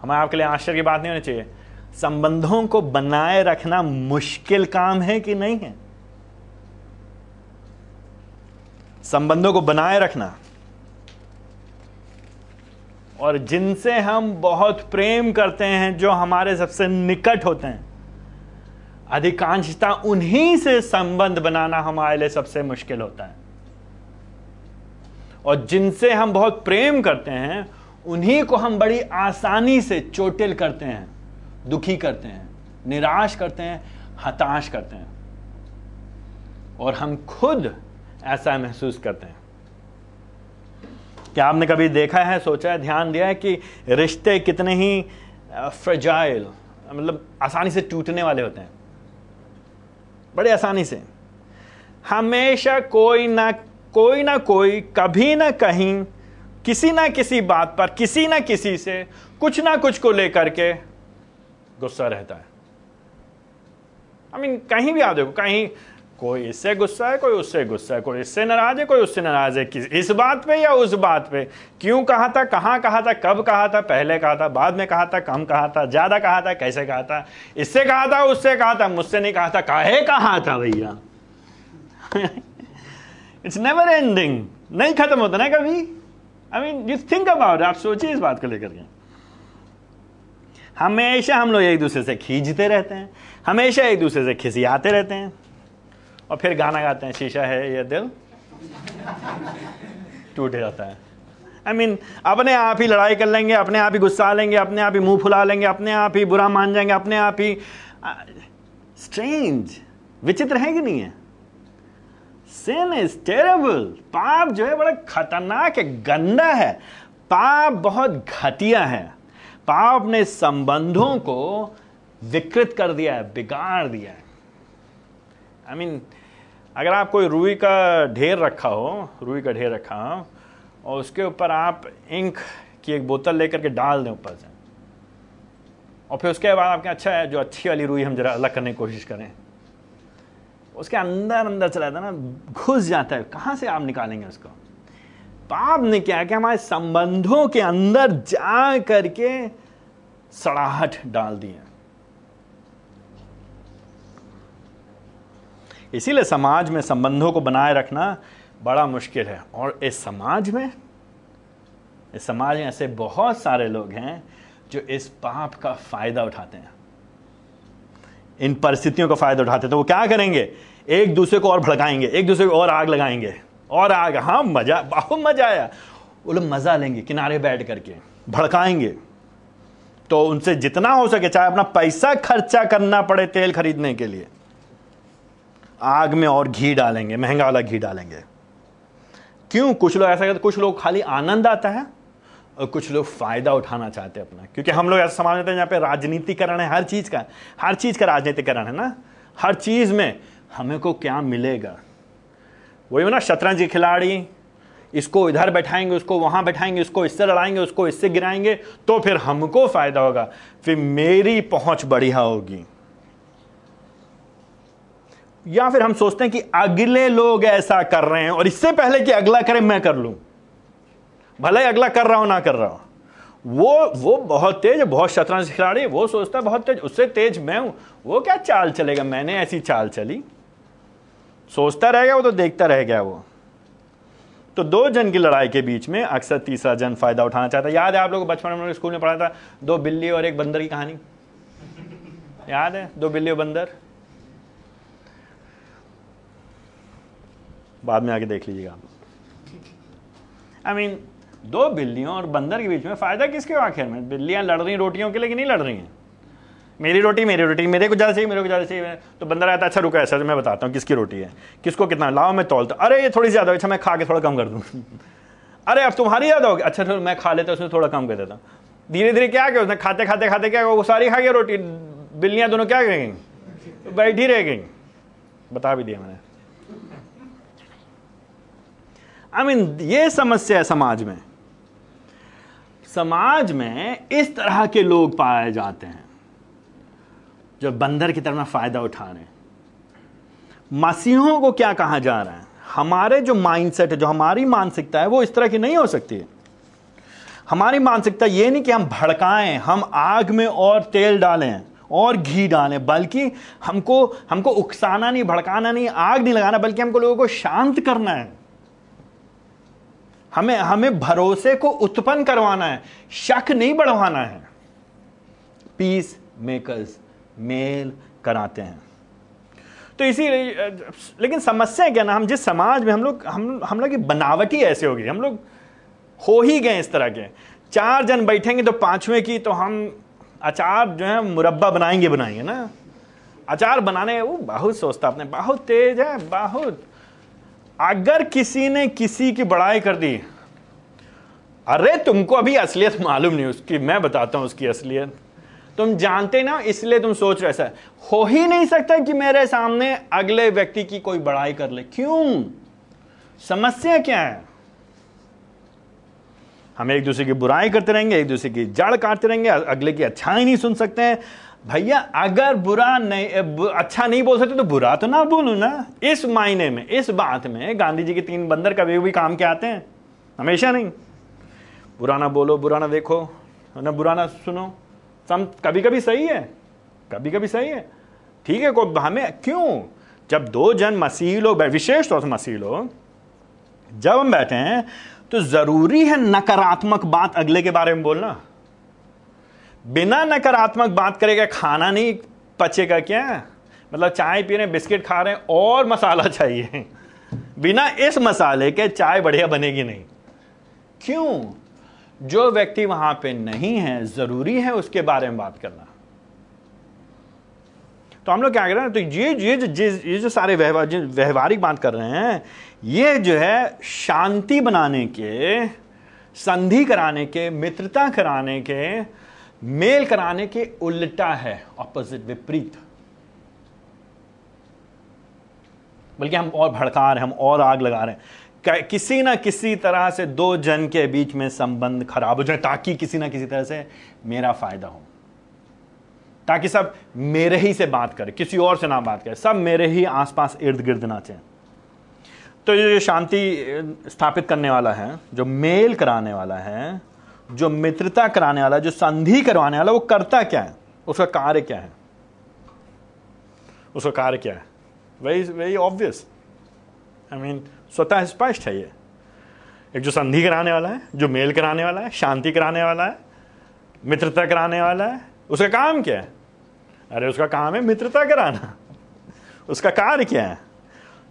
Speaker 1: हमारे आपके लिए आश्चर्य की बात नहीं होनी चाहिए। संबंधों को बनाए रखना मुश्किल काम है कि नहीं है? संबंधों को बनाए रखना। और जिनसे हम बहुत प्रेम करते हैं, जो हमारे सबसे निकट होते हैं, अधिकांशता उन्हीं से संबंध बनाना हमारे लिए सबसे मुश्किल होता है। और जिनसे हम बहुत प्रेम करते हैं, उन्हीं को हम बड़ी आसानी से चोटिल करते हैं। दुखी करते हैं, निराश करते हैं, हताश करते हैं। और हम खुद ऐसा महसूस करते हैं। क्या आपने कभी देखा है, सोचा है, ध्यान दिया है कि रिश्ते कितने ही फ्रजाइल मतलब आसानी से टूटने वाले होते हैं। बड़े आसानी से। हमेशा कोई ना कोई ना कोई, कभी ना कहीं, किसी ना किसी बात पर, किसी ना किसी से, कुछ ना कुछ को लेकर के गुस्सा रहता है आई मीन कहीं भी आप देखो कहीं कोई इससे गुस्सा है कोई उससे गुस्सा है कोई इससे नाराज़ है कोई उससे नाराज़ है किस इस बात पे या उस बात पे क्यों कहा था कहाँ कहा था कब कहा था पहले कहा था बाद में कहा था कम कहा था ज़्यादा कहा था कैसे कहा था इससे कहा था उससे कहा था मुझसे नहीं कहा था काहे कहा था भैया इट्स नेवर एंडिंग नहीं खत्म होता ना कभी I mean you think about आप सोचिए इस बात को लेकर के हमेशा हम लोग एक दूसरे से खींचते रहते हैं हमेशा एक दूसरे से खिसियाते रहते हैं। और फिर गाना गाते हैं शीशा है ये दिल। टूट जाता है। आई I मीन mean, अपने आप ही लड़ाई कर लेंगे अपने आप ही गुस्सा लेंगे अपने आप ही मुँह फुला लेंगे अपने आप ही बुरा मान जाएँगे अपने आप ही स्ट्रेंज विचित्र है कि नहीं है? सिन इज़ टेरेबल पाप जो है बड़ा खतरनाक है गंदा है। पाप बहुत घटिया है। पाप ने संबंधों को विकृत कर दिया है बिगाड़ दिया है। आई I मीन mean, अगर आप कोई रुई का ढेर रखा हो रुई का ढेर रखा हो और उसके ऊपर आप इंक की एक बोतल लेकर के डाल दें ऊपर से और फिर उसके बाद आपके अच्छा है जो अच्छी वाली रुई हम जरा अलग करने की कोशिश करें उसके अंदर अंदर चला जाता ना घुस जाता है। कहाँ से आप निकालेंगे उसको? पाप ने क्या कि हमारे संबंधों के अंदर जा करके सड़ाहट डाल दी है। इसीलिए समाज में संबंधों को बनाए रखना बड़ा मुश्किल है। और इस समाज में, इस समाज में ऐसे बहुत सारे लोग हैं जो इस पाप का फ़ायदा उठाते हैं। इन परिस्थितियों का फ़ायदा उठाते हैं। तो वो क्या करेंगे? एक दूसरे को और भड़काएँगे, एक दूसरे को और आग लगाएँगे, और आग हाँ मज़ा, बहुत मज़ा आया। वो लोग मज़ा लेंगे, किनारे बैठ करके, भड़काएँगे। तो उनसे जितना हो सके, चाहे अपना पैसा खर्चा करना पड़े तेल खरीदने के लिए, आग में और घी डालेंगे, महँगा वाला घी डालेंगे। क्यों? कुछ लोग ऐसा करते कुछ लोग खाली आनंद आता है और कुछ लोग फ़ायदा उठाना चाहते हैं अपना। क्योंकि हम लोग ऐसा समाज हैं यहाँ पे राजनीतिकरण है, हर चीज़ का, हर चीज़ का राजनीतिकरण है ना? हर चीज़ में हमें को क्या मिलेगा? वही ना, शतरंज खिलाड़ी इसको इधर बैठाएँगे, उसको वहाँ बैठाएँगे उसको इससे लड़ाएँगे, उसको इससे गिराएँगे तो फिर हमको फ़ायदा होगा। फिर मेरी पहुँच बढ़िया होगी। या फिर हम सोचते हैं कि अगले लोग ऐसा कर रहे हैं और इससे पहले कि अगला करे, मैं कर लूँ। भले अगला कर रहा हो, ना कर रहा हो। वो वो बहुत तेज, बहुत शतरंज खिलाड़ी, वो सोचता है बहुत तेज, उससे तेज मैं हूँ। वो क्या चाल चलेगा? मैंने ऐसी चाल चली। सोचता रह गया वो तो देखता रह गया वो। तो दो जन की लड़ाई के बीच में अक्सर तीसरा जन फ़ायदा उठाना चाहता है। याद है आप लोग बचपन में स्कूल में पढ़ा था, दो बिल्ली और एक बंदर की कहानी? याद है? दो बिल्ली और बंदर? बाद में आके देख लीजिएगा आप आई मीन दो बिल्लियों और बंदर के बीच में फ़ायदा किसके आखिर में? बिल्लियाँ लड़ रही रोटियों के लिए कि नहीं लड़ रही हैं। मेरी रोटी मेरी रोटी, मेरे को ज़्यादा चाहिए, मेरे को ज़्यादा चाहिए। तो बंदर आता अच्छा रुका ऐसा, मैं बताता हूँ किसकी रोटी है, किसको कितना, लाओ मैं तोलता अरे, ये थोड़ी ज़्यादा अच्छा मैं खा के थोड़ा कम कर दूँ। *laughs* अरे, अब तुम्हारी ज़्यादा होगी। अच्छा मैं खा लेता उसमें थोड़ा कम कर देता धीरे धीरे क्या किया उसने? खाते खाते खाते क्या वो सारी खा गया रोटी। बिल्लियाँ दोनों क्या गई बैठी रह गई। बता भी दिया मैंने। आई मीन ये समस्या है समाज में। समाज में इस तरह के लोग पाए जाते हैं। जो बंदर की तरह फ़ायदा उठा रहे हैं। मसीहों को क्या कहा जा रहा है? हमारे जो माइंडसेट है, जो हमारी मानसिकता है, वो इस तरह की नहीं हो सकती। है हमारी मानसिकता ये नहीं कि हम भड़काएँ, हम आग में और तेल डालें, और घी डालें, बल्कि हमको हमको उकसाना नहीं, भड़काना नहीं, आग नहीं लगाना, बल्कि हमको लोगों को शांत करना है। हमें हमें भरोसे को उत्पन्न करवाना है, शक नहीं बढ़वाना है। पीस मेकर्स मेल कराते हैं। तो इसी लेकिन समस्या क्या ना, हम जिस समाज में हम लोग, हम हम लोग की बनावटी ऐसे हो गई हम लोग हो ही गए इस तरह के। चार जन बैठेंगे तो पाँचवें की तो हम अचार जो है मुरब्बा बनाएँगे बनाएँगे ना। अचार बनाने, वो बहुत सोचता अपने, बहुत तेज है, बहुत। अगर किसी ने किसी की बड़ाई कर दी, अरे तुमको अभी असलियत मालूम नहीं, उसकी, मैं बताता हूँ उसकी असलियत। तुम जानते ना, इसलिए तुम सोच रहे ऐसा। हो ही नहीं सकता कि मेरे सामने अगले व्यक्ति की कोई बड़ाई कर ले। क्यों? समस्या क्या है? हम एक दूसरे की बुराई करते रहेंगे, एक दूसरे की जड़ काटते रहेंगे, अगले की अच्छाई नहीं सुन सकते हैं। भैया, अगर बुरा नहीं अच्छा नहीं बोल सकते तो बुरा तो ना बोलू ना। इस मायने में, इस बात में गांधी जी के तीन बंदर कभी भी काम के आते हैं? हमेशा नहीं। बुरा ना बोलो, बुरा ना देखो ना बुरा ना सुनो। सम कभी कभी सही है। कभी कभी सही है। ठीक है को हमें क्यों? जब दो जन मसीह लोग विशेष तौर से मसीह लोग, जब हम बैठे हैं तो ज़रूरी है नकारात्मक बात अगले के बारे में बोलना। बिना नकारात्मक बात करेगा खाना नहीं पचेगा क्या? मतलब चाय पी रहे हैं, बिस्किट खा रहे हैं, और मसाला *laughs* चाहिए। बिना इस मसाले के चाय बढ़िया बनेगी नहीं। क्यों? जो व्यक्ति वहाँ पे नहीं है, ज़रूरी है उसके बारे में बात करना। तो हम लोग क्या कर रहे हैं तो ये ये जो ये जो सारे व्यवहारिक बात कर रहे हैं, ये जो है शांति बनाने के, संधि कराने के, मित्रता कराने के, मेल कराने के उल्टा है ऑपोजिट विपरीत। बल्कि हम और भड़का रहे हैं, हम और आग लगा रहे हैं। किसी ना किसी तरह से दो जन के बीच में संबंध खराब हो जाए, ताकि किसी ना किसी तरह से मेरा फ़ायदा हो। ताकि सब मेरे ही से बात करें, किसी और से ना बात करें, सब मेरे ही आसपास इर्द गिर्द नाचे तो ये शांति स्थापित करने वाला है, जो मेल कराने वाला है, जो मित्रता कराने वाला, जो संधि करवाने वाला, वो करता क्या है? उसका कार्य क्या है? उसका कार्य क्या है? Very very obvious I mean स्वतः स्पष्ट है ये। एक जो संधि कराने वाला है, जो मेल कराने वाला है, शांति कराने वाला है, मित्रता कराने वाला है, उसका काम क्या है? अरे उसका काम है मित्रता कराना। उसका कार्य क्या है?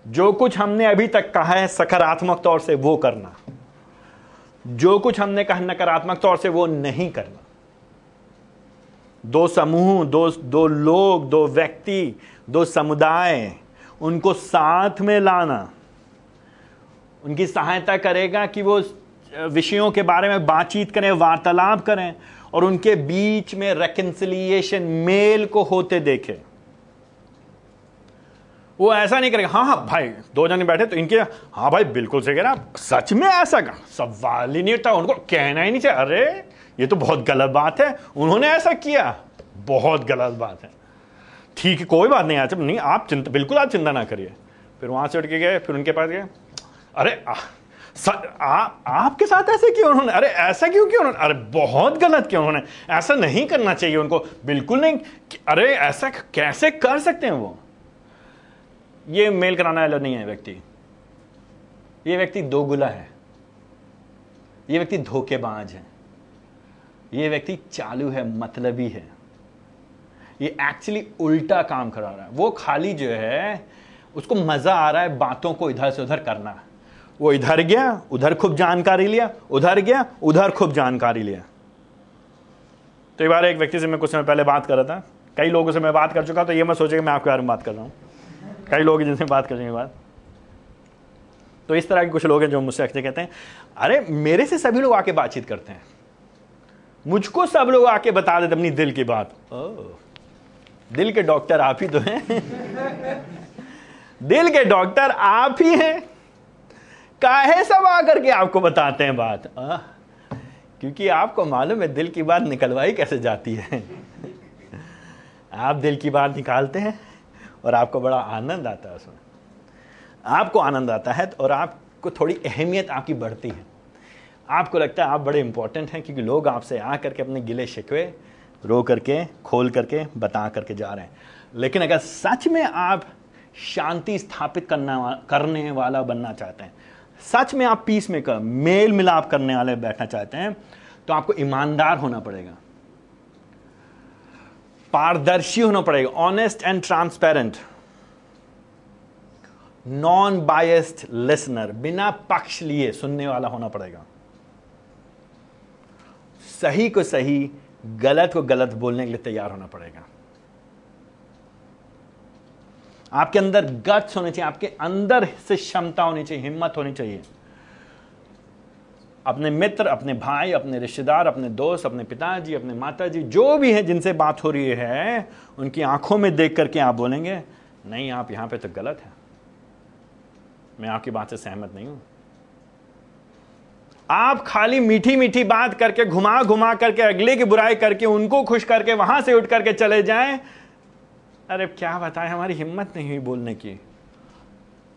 Speaker 1: जो कुछ हमने अभी तक कहा है सकारात्मक तौर से वो करना। जो कुछ हमने कहा नकारात्मक तौर से वो नहीं करना। दो समूह, दो दो लोग, दो व्यक्ति, दो समुदाय, उनको साथ में लाना। उनकी सहायता करेगा कि वो विषयों के बारे में बातचीत करें, वार्तालाप करें और उनके बीच में रेकन्सिलिएशन मेल को होते देखें। वो ऐसा नहीं करेगा हाँ हाँ भाई, दो जने बैठे तो इनके हाँ भाई, बिल्कुल सही कह रहा सच में ऐसा का सवाल ही नहीं उठा, उनको कहना ही नहीं चाहिए। अरे, ये तो बहुत गलत बात है, उन्होंने ऐसा किया। बहुत गलत बात है। ठीक है कोई बात नहीं आज नहीं, आप चिंता, बिल्कुल आप चिंता ना करिए। फिर वहाँ से उठ के गए, फिर उनके पास गए। अरे आ, स, आ, आपके साथ ऐसे क्यों उन्होंने? अरे ऐसा क्यों क्यों उन्होंने? अरे बहुत गलत क्यों उन्होंने। ऐसा नहीं करना चाहिए उनको। बिल्कुल नहीं अरे ऐसा कैसे कर सकते हैं वो? ये मेल कराना वाला नहीं है व्यक्ति। ये व्यक्ति दोगुला है। ये व्यक्ति धोखेबाज है। ये व्यक्ति चालू है मतलबी है। ये एक्चुअली उल्टा काम करा रहा है। वो खाली जो है उसको मज़ा आ रहा है बातों को इधर से उधर करना। वो इधर गया उधर खूब जानकारी लिया उधर गया उधर खूब जानकारी लिया। तो एक बार एक व्यक्ति से मैं कुछ समय पहले बात कर रहा था। कई लोगों से मैं बात कर चुका तो ये मैं सोचे मैं आपके बारे में बात कर रहा हूँ। कई लोग जिनसे बात करेंगे बात तो इस तरह के कुछ लोग हैं जो मुझसे अक्सर कहते हैं अरे मेरे से सभी लोग आके बातचीत करते हैं। मुझको सब लोग आके बता देते अपनी दिल की बात। ओ, दिल के डॉक्टर आप ही तो हैं। *laughs* दिल के डॉक्टर आप ही हैं। काहे सब आकर के आपको बताते हैं बात? आ, क्योंकि आपको मालूम है दिल की बात निकलवाई कैसे जाती है। आप दिल की बात निकालते हैं और आपको बड़ा आनंद आता है उसमें। आपको आनंद आता है और आपको थोड़ी अहमियत आपकी बढ़ती है। आपको लगता है आप बड़े इंपॉर्टेंट हैं क्योंकि लोग आपसे आ करके अपने गिले शिकवे रो करके खोल करके बता करके जा रहे हैं। लेकिन अगर सच में आप शांति स्थापित करना करने वाला बनना चाहते हैं सच में आप पीस मेकर मेल मिलाप करने वाले बैठना चाहते हैं तो आपको ईमानदार होना पड़ेगा। पारदर्शी होना पड़ेगा। Honest and transparent non biased listener बिना पक्ष लिए सुनने वाला होना पड़ेगा। सही को सही, गलत को गलत बोलने के लिए तैयार होना पड़ेगा। आपके अंदर गट्स होने चाहिए, आपके अंदर से क्षमता होनी चाहिए, हिम्मत होनी चाहिए। अपने मित्र, अपने भाई, अपने रिश्तेदार, अपने दोस्त, अपने पिताजी, अपने माताजी, जो भी हैं जिनसे बात हो रही है, उनकी आँखों में देख करके आप बोलेंगे, नहीं, आप यहाँ पे तो गलत है। मैं आपकी बात से सहमत नहीं हूँ। आप खाली मीठी मीठी बात करके घुमा घुमा करके, अगले की बुराई करके, उनको खुश करके, वहाँ से उठ करके चले जाएँ अरे क्या बताएँ, हमारी हिम्मत नहीं हुई बोलने की।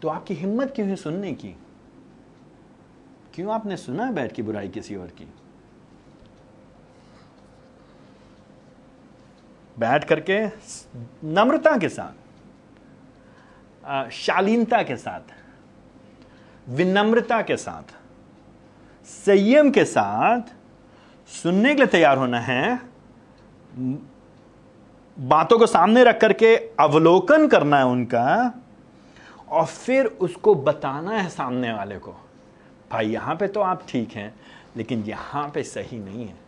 Speaker 1: तो आपकी हिम्मत क्यों है सुनने की? क्यों आपने सुना बैठ की बुराई किसी और की? बैठ करके नम्रता के साथ शालीनता के साथ, विनम्रता के साथ, संयम के साथ सुनने के लिए तैयार होना है। बातों को सामने रख करके अवलोकन करना है उनका, और फिर उसको बताना है सामने वाले को, भाई, यहाँ पे तो आप ठीक हैं, लेकिन यहाँ पे सही नहीं है।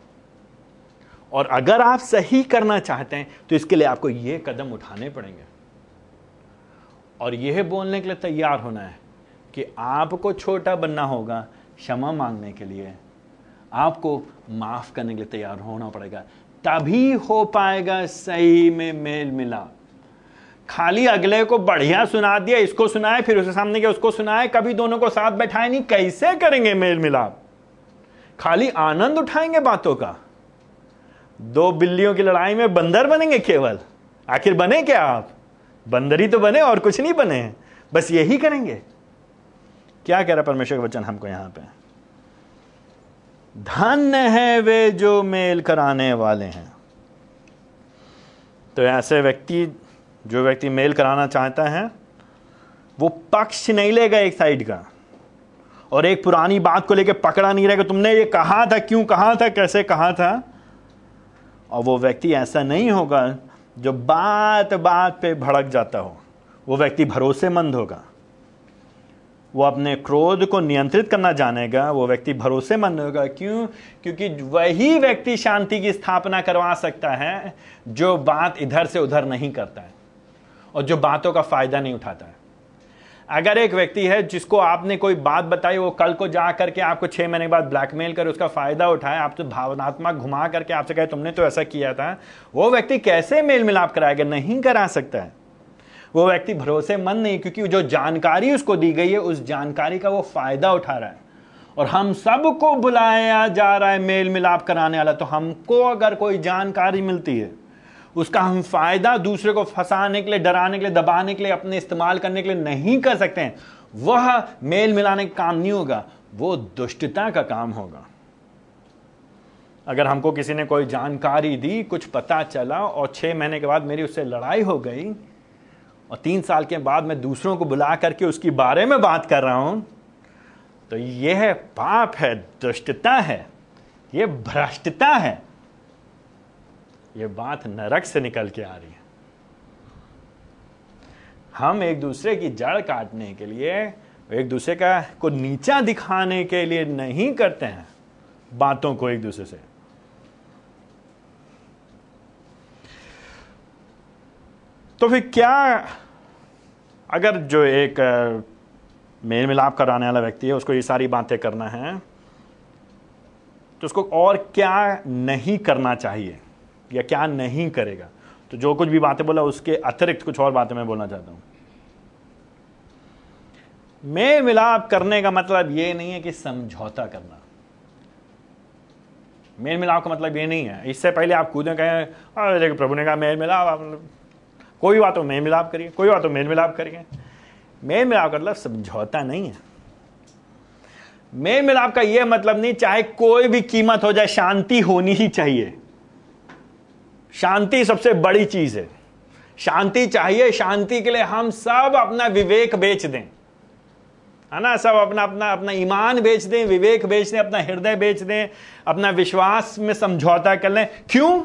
Speaker 1: और अगर आप सही करना चाहते हैं तो इसके लिए आपको यह कदम उठाने पड़ेंगे। और यह बोलने के लिए तैयार होना है कि आपको छोटा बनना होगा क्षमा मांगने के लिए। आपको माफ़ करने के लिए तैयार होना पड़ेगा। तभी हो पाएगा सही में मेल मिला खाली अगले को बढ़िया सुना दिया, इसको सुनाए, फिर उसके सामने के उसको सुनाए, कभी दोनों को साथ बैठाए नहीं, कैसे करेंगे मेल मिलाप? खाली आनंद उठाएँगे बातों का। दो बिल्लियों की लड़ाई में बंदर बनेंगे केवल। आखिर बने क्या आप? बंदर ही तो बने और कुछ नहीं बने। बस यही करेंगे। क्या कह रहा परमेश्वर का वचन हमको यहाँ पे? धन्य है वे जो मेल कराने वाले हैं। तो ऐसे व्यक्ति, जो व्यक्ति मेल कराना चाहता है, वो पक्ष नहीं लेगा एक साइड का। और एक पुरानी बात को लेकर पकड़ा नहीं रहेगा, तुमने ये कहा था, क्यों कहा था, कैसे कहा था? और वो व्यक्ति ऐसा नहीं होगा, जो बात बात पे भड़क जाता हो। वो व्यक्ति भरोसेमंद होगा। वो अपने क्रोध को नियंत्रित करना जानेगा, वो व्यक्ति भरोसेमंद होगा। क्यों? क्योंकि वही व्यक्ति शांति की स्थापना करवा सकता है, जो बात इधर से उधर नहीं करता है और जो बातों का फ़ायदा नहीं उठाता है। अगर एक व्यक्ति है जिसको आपने कोई बात बताई, वो कल को जा करके आपको छह महीने बाद ब्लैकमेल कर, उसका फ़ायदा उठाए, आप तो भावनात्मक घुमा करके आपसे कहे, तुमने तो ऐसा किया था। वो व्यक्ति कैसे मेल मिलाप कराएगा? नहीं करा सकता है। वो व्यक्ति भरोसेमंद नहीं, क्योंकि जो जानकारी उसको दी गई है, उस जानकारी का वो फ़ायदा उठा रहा है। और हम सबको बुलाया जा रहा है मेल मिलाप कराने वाला तो हमको अगर कोई जानकारी मिलती है, उसका हम फ़ायदा दूसरे को फंसाने के लिए, डराने के लिए, दबाने के लिए, अपने इस्तेमाल करने के लिए नहीं कर सकते हैं, वह मेल मिलाने का काम नहीं होगा, वो दुष्टता का काम होगा। अगर हमको किसी ने कोई जानकारी दी, कुछ पता चला, और छह महीने के बाद मेरी उससे लड़ाई हो गई और तीन साल के बाद मैं दूसरों को बुला करके उसके बारे में बात कर रहा हूँ तो यह पाप है, दुष्टता है, यह भ्रष्टता है। यह बात नरक से निकल के आ रही है। हम एक दूसरे की जड़ काटने के लिए, एक दूसरे का, को नीचा दिखाने के लिए नहीं करते हैं बातों को एक दूसरे से। तो फिर क्या अगर जो एक मेल मिलाप कराने वाला व्यक्ति है, उसको ये सारी बातें करना है तो उसको और क्या नहीं करना चाहिए या क्या नहीं करेगा? तो जो कुछ भी बातें बोला, उसके अतिरिक्त कुछ और बातें मैं बोलना चाहता हूँ। मेल मिलाप करने का मतलब ये नहीं है कि समझौता करना। मेल मिलाप का मतलब ये नहीं है। इससे पहले आप कूदें कहें प्रभु ने कहा मेल मिलाप, आप कोई बात हो मेल मिलाप करिए, कोई बात मेल मिलाप करिए। मेल मिलाप का मतलब समझौता नहीं है। मेल मिलाप का यह मतलब नहीं, चाहे कोई भी कीमत हो जाए शांति होनी ही चाहिए। शांति सबसे बड़ी चीज़ है। शांति चाहिए, शांति के लिए हम सब अपना विवेक बेच दें। है ना? सब अपना अपना अपना ईमान बेच दें, विवेक बेच दें, अपना हृदय बेच दें, अपना विश्वास में समझौता कर लें। क्यों?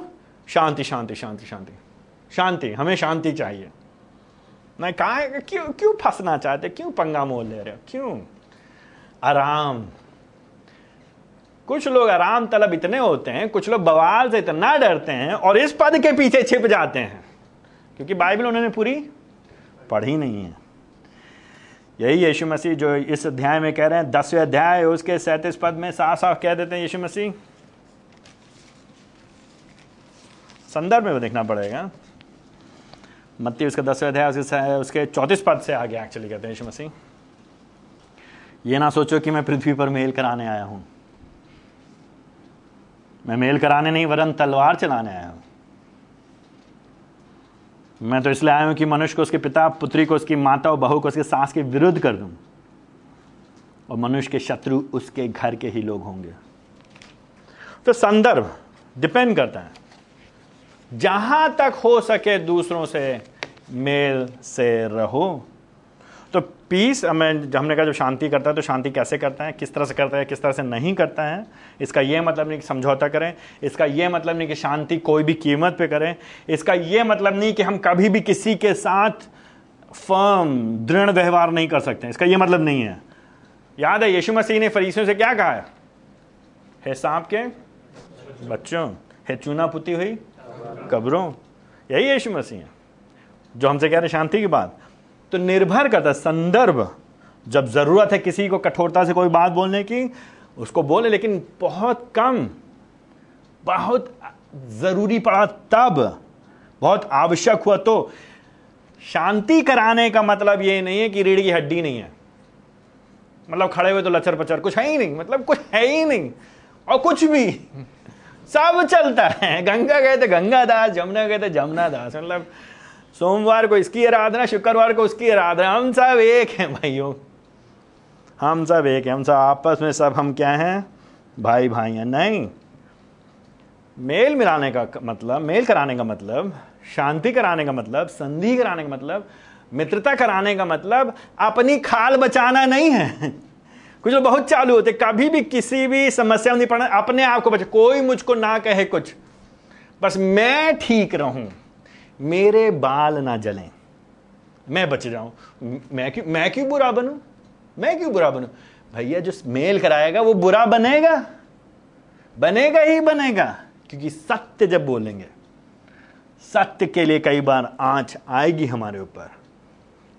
Speaker 1: शांति शांति शांति शांति। शांति, हमें शांति चाहिए। मैं कहा क्यों क्यों फंसना चाहते क्यों पंगा मोल ले रहे हो? क्यों? आराम। कुछ लोग आराम तलब इतने होते हैं, कुछ लोग बवाल से इतना डरते हैं और इस पद के पीछे छिप जाते हैं, क्योंकि बाइबल उन्होंने पूरी पढ़ी नहीं है। यही यीशु मसीह जो इस अध्याय में कह रहे हैं, दसवें अध्याय, उसके सैंतीस पद में साफ़ साफ़ कह देते हैं यीशु मसीह। संदर्भ में देखना पड़ेगा। मत्ती उसका दसवें अध्याय उसके उसके चौतीस पद से आगे एक्चुअली कहते हैं यीशु मसीह। ये ना सोचो कि मैं पृथ्वी पर मेल कराने आया हूँ। मैं मेल कराने नहीं, वरन तलवार चलाने आया हूँ। मैं तो इसलिए आया हूँ कि मनुष्य को उसके पिता, पुत्री को उसकी माता और बहू को उसके सास के विरुद्ध कर दूँ। और मनुष्य के शत्रु उसके घर के ही लोग होंगे। तो संदर्भ डिपेंड करता है। जहाँ तक हो सके दूसरों से मेल से रहो। तो पीस हमें, हमने कहा जो शांति करता है तो शांति कैसे करता है? किस तरह से करता है, किस तरह से नहीं करता है? इसका यह मतलब नहीं कि समझौता करें, इसका यह मतलब नहीं कि शांति कोई भी कीमत पे करें, इसका यह मतलब नहीं कि हम कभी भी किसी के साथ फर्म दृढ़ व्यवहार नहीं कर सकते। इसका यह मतलब नहीं है। याद है, यीशु मसीह ने फरीसियों से क्या कहा है सांप के बच्चों, है चूना पुती हुई कब्रों, यही यीशु मसीह है, जो हमसे कह रहे शांति की बात। तो निर्भर करता संदर्भ, जब ज़रूरत है किसी को कठोरता से कोई बात बोलने की, उसको बोले, लेकिन बहुत कम, बहुत ज़रूरी पड़ा तब, बहुत आवश्यक हुआ तो। शांति कराने का मतलब ये नहीं है कि रीढ़ की हड्डी नहीं है। मतलब खड़े हुए तो लचर पचर, कुछ है ही नहीं मतलब कुछ है ही नहीं, और कुछ भी। सब चलता है। गंगा गए थे गंगा दास जमुना गए थे जमुना दास मतलब सोमवार को इसकी आराधना, शुक्रवार को उसकी आराधना। हम सब एक हैं भाइयों। हम सब एक हैं। हम सब आपस में सब हम क्या हैं? भाई भाई हैं। नहीं। मेल मिलाने का मतलब मेल कराने का मतलब शांति कराने का मतलब संधि कराने का मतलब मित्रता कराने का मतलब अपनी खाल बचाना नहीं है। कुछ लोग बहुत चालू होते, कभी भी किसी भी समस्या में नहीं पड़ना अपने आप को बचा, कोई मुझको ना कहे कुछ। बस मैं ठीक रहूँ, मेरे बाल ना जलें। मैं बच जाऊँ। मैं क्यों मैं क्यों बुरा बनूं? मैं क्यों बुरा बनूं? भैया, जो मेल कराएगा, वो बुरा बनेगा। बनेगा ही बनेगा, क्योंकि सत्य जब बोलेंगे, सत्य के लिए कई बार आँच आएगी हमारे ऊपर।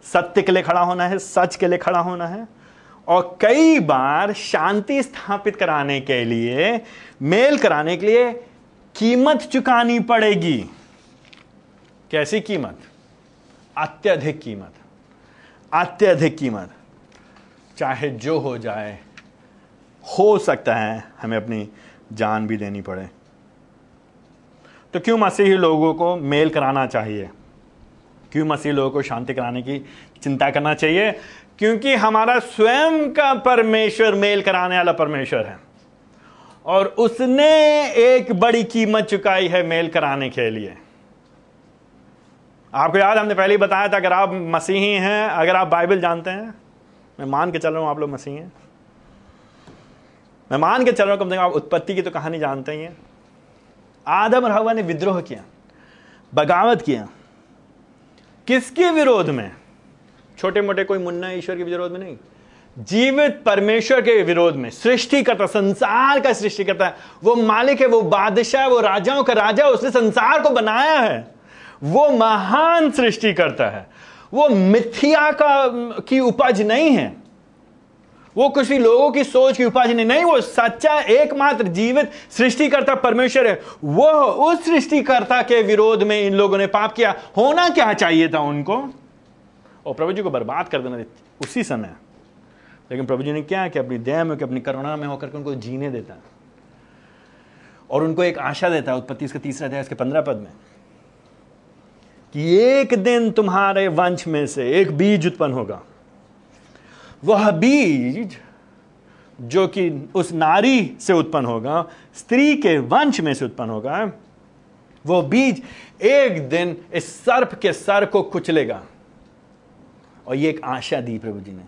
Speaker 1: सत्य के लिए खड़ा होना है, सच के लिए खड़ा होना है और कई बार शांति स्थापित कराने के लिए, मेल कराने के लिए कीमत चुकानी पड़ेगी। कैसी कीमत? अत्यधिक कीमत। अत्यधिक कीमत। चाहे जो हो जाए, हो सकता है हमें अपनी जान भी देनी पड़े। तो क्यों मसीही लोगों को मेल कराना चाहिए? क्यों मसीह लोगों को शांति कराने की चिंता करना चाहिए? क्योंकि हमारा स्वयं का परमेश्वर, मेल कराने वाला परमेश्वर है। और उसने एक बड़ी कीमत चुकाई है मेल कराने के लिए। आपको याद हमने पहले ही बताया था, अगर आप मसीही हैं, अगर आप बाइबल जानते हैं, मैं मान के चल रहा हूँ आप लोग मसीही हैं। मैं मान के चल रहा हूँ, कम से कम आप उत्पत्ति की तो कहानी जानते ही हैं। आदम और हवा ने विद्रोह किया, बगावत किया। किसके विरोध में? छोटे मोटे कोई मुन्ना ईश्वर के विरोध में नहीं। जीवित परमेश्वर के विरोध में सृष्टि करता संसार का सृष्टि करता वो मालिक है, वो बादशाह वो राजाओं का राजा उसने संसार को बनाया है। वो महान सृष्टि करता है। वो मिथ्या का, की उपज नहीं है। वो कुछ भी लोगों की सोच की उपज नहीं नहीं, वो सच्चा, एकमात्र जीवित सृष्टिकर्ता परमेश्वर है। वो उस सृष्टिकर्ता के विरोध में इन लोगों ने पाप किया। होना क्या चाहिए था उनको? और प्रभु जी को बर्बाद कर देना उसी समय। लेकिन प्रभु जी ने क्या कि अपनी दया में कि अपनी करुणा में होकर के उनको जीने देता है। और उनको एक आशा देता है, उत्पत्ति उसके तीसरा अध्याय उसके पंद्रह पद में, कि एक दिन तुम्हारे वंश में से एक बीज उत्पन्न होगा। वह बीज जो कि उस नारी से उत्पन्न होगा, स्त्री के वंश में से उत्पन्न होगा, वो बीज एक दिन इस सर्प के सर को कुचलेगा। और ये एक आशा दी प्रभु जी ने।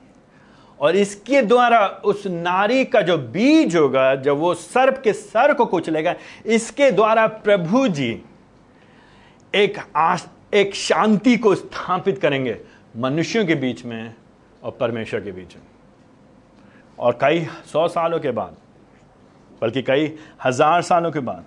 Speaker 1: और इसके द्वारा उस नारी का जो बीज होगा जब वो सर्प के सर को कुचलेगा इसके द्वारा प्रभु जी एक आश, एक शांति को स्थापित करेंगे मनुष्यों के बीच में और परमेश्वर के बीच में। और कई सौ सालों के बाद बल्कि कई हज़ार सालों के बाद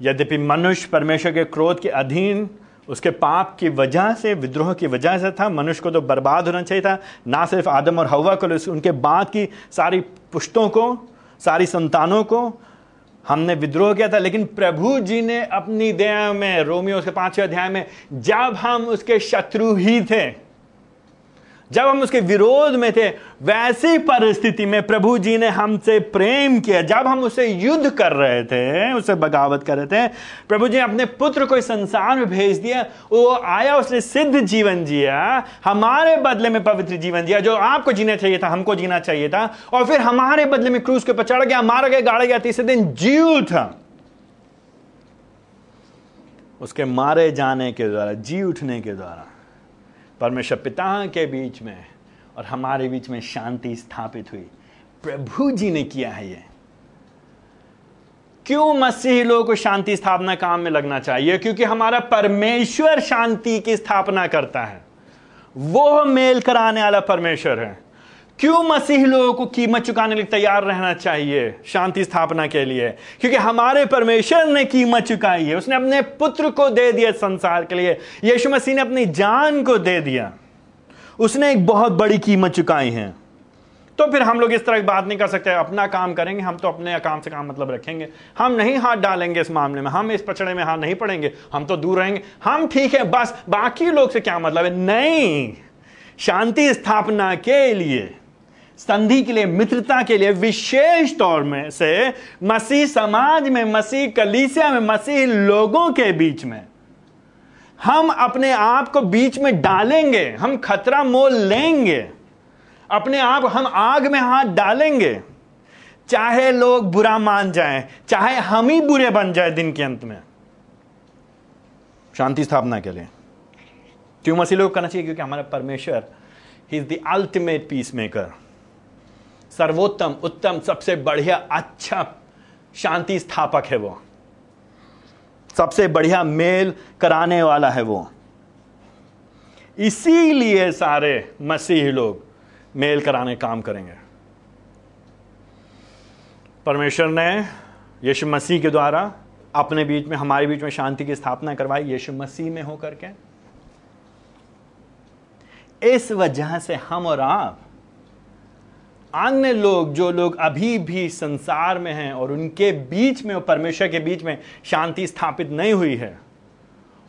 Speaker 1: यद्यपि मनुष्य परमेश्वर के क्रोध के अधीन उसके पाप की वजह से, विद्रोह की वजह से था, मनुष्य को तो बर्बाद होना चाहिए था। ना सिर्फ़ आदम और हवा को उनके बाद की सारी पुश्तों को, सारी संतानों को हमने विद्रोह किया था। लेकिन प्रभु जी ने अपनी दया में, रोमियो के पाँचवें अध्याय में, जब हम उसके शत्रु ही थे जब हम उसके विरोध में थे, वैसी परिस्थिति में प्रभु जी ने हमसे प्रेम किया। जब हम उसे युद्ध कर रहे थे, उसे बगावत कर रहे थे, प्रभु जी ने अपने पुत्र को इस संसार में भेज दिया। वो आया, उसने सिद्ध जीवन जिया, हमारे बदले में पवित्र जीवन जिया, जो आपको जीना चाहिए था, हमको जीना चाहिए था। और फिर हमारे बदले में क्रूज के ऊपर चढ़ गया, मारा गया, गाड़ा गया, तीसरे दिन जीव था। उसके मारे जाने के द्वारा, जी उठने के द्वारा परमेश्वर पिता के बीच में और हमारे बीच में शांति स्थापित हुई। प्रभु जी ने किया है ये। क्यों मसीही लोगों को शांति स्थापना काम में लगना चाहिए? क्योंकि हमारा परमेश्वर शांति की स्थापना करता है। वो मेल कराने वाला परमेश्वर है। क्यों मसीह लोगों को कीमत चुकाने के लिए तैयार रहना चाहिए? शांति स्थापना के लिए। क्योंकि हमारे परमेश्वर ने कीमत चुकाई है। उसने अपने पुत्र को दे दिया संसार के लिए। यीशु मसीह ने अपनी जान को दे दिया। उसने एक बहुत बड़ी कीमत चुकाई है। तो फिर हम लोग इस तरह की बात नहीं कर सकते। अपना काम करेंगे। हम तो अपने काम से काम मतलब रखेंगे। हम नहीं हाथ डालेंगे इस मामले में। हम इस पचड़े में हाथ नहीं पड़ेंगे। हम तो दूर रहेंगे। हम ठीक है। बस बाकी लोग से क्या मतलब है? नहीं। शांति स्थापना के लिए। संधि के लिए, मित्रता के लिए, विशेष तौर में से मसीह समाज में, मसीह कलीसिया में, मसीह लोगों के बीच में। हम अपने आप को बीच में डालेंगे, हम खतरा मोल लेंगे। अपने आप हम आग में हाथ डालेंगे। चाहे लोग बुरा मान जाएँ, चाहे हम ही बुरे बन जाए दिन के अंत में। शांति स्थापना के लिए। क्यों मसीह लोग करना चाहिए? क्योंकि हमारा परमेश्वर ही is the ultimate peace maker सर्वोत्तम, उत्तम, सबसे बढ़िया अच्छा शांति स्थापक है वो। सबसे बढ़िया मेल कराने वाला है वो। इसीलिए सारे मसीह लोग मेल कराने काम करेंगे। परमेश्वर ने यीशु मसीह के द्वारा अपने बीच में, हमारे बीच में शांति की स्थापना करवाई, यीशु मसीह में होकर के। इस वजह से हम और आप अन्य लोग, जो लोग अभी भी संसार में हैं और उनके बीच में और परमेश्वर के बीच में शांति स्थापित नहीं हुई है,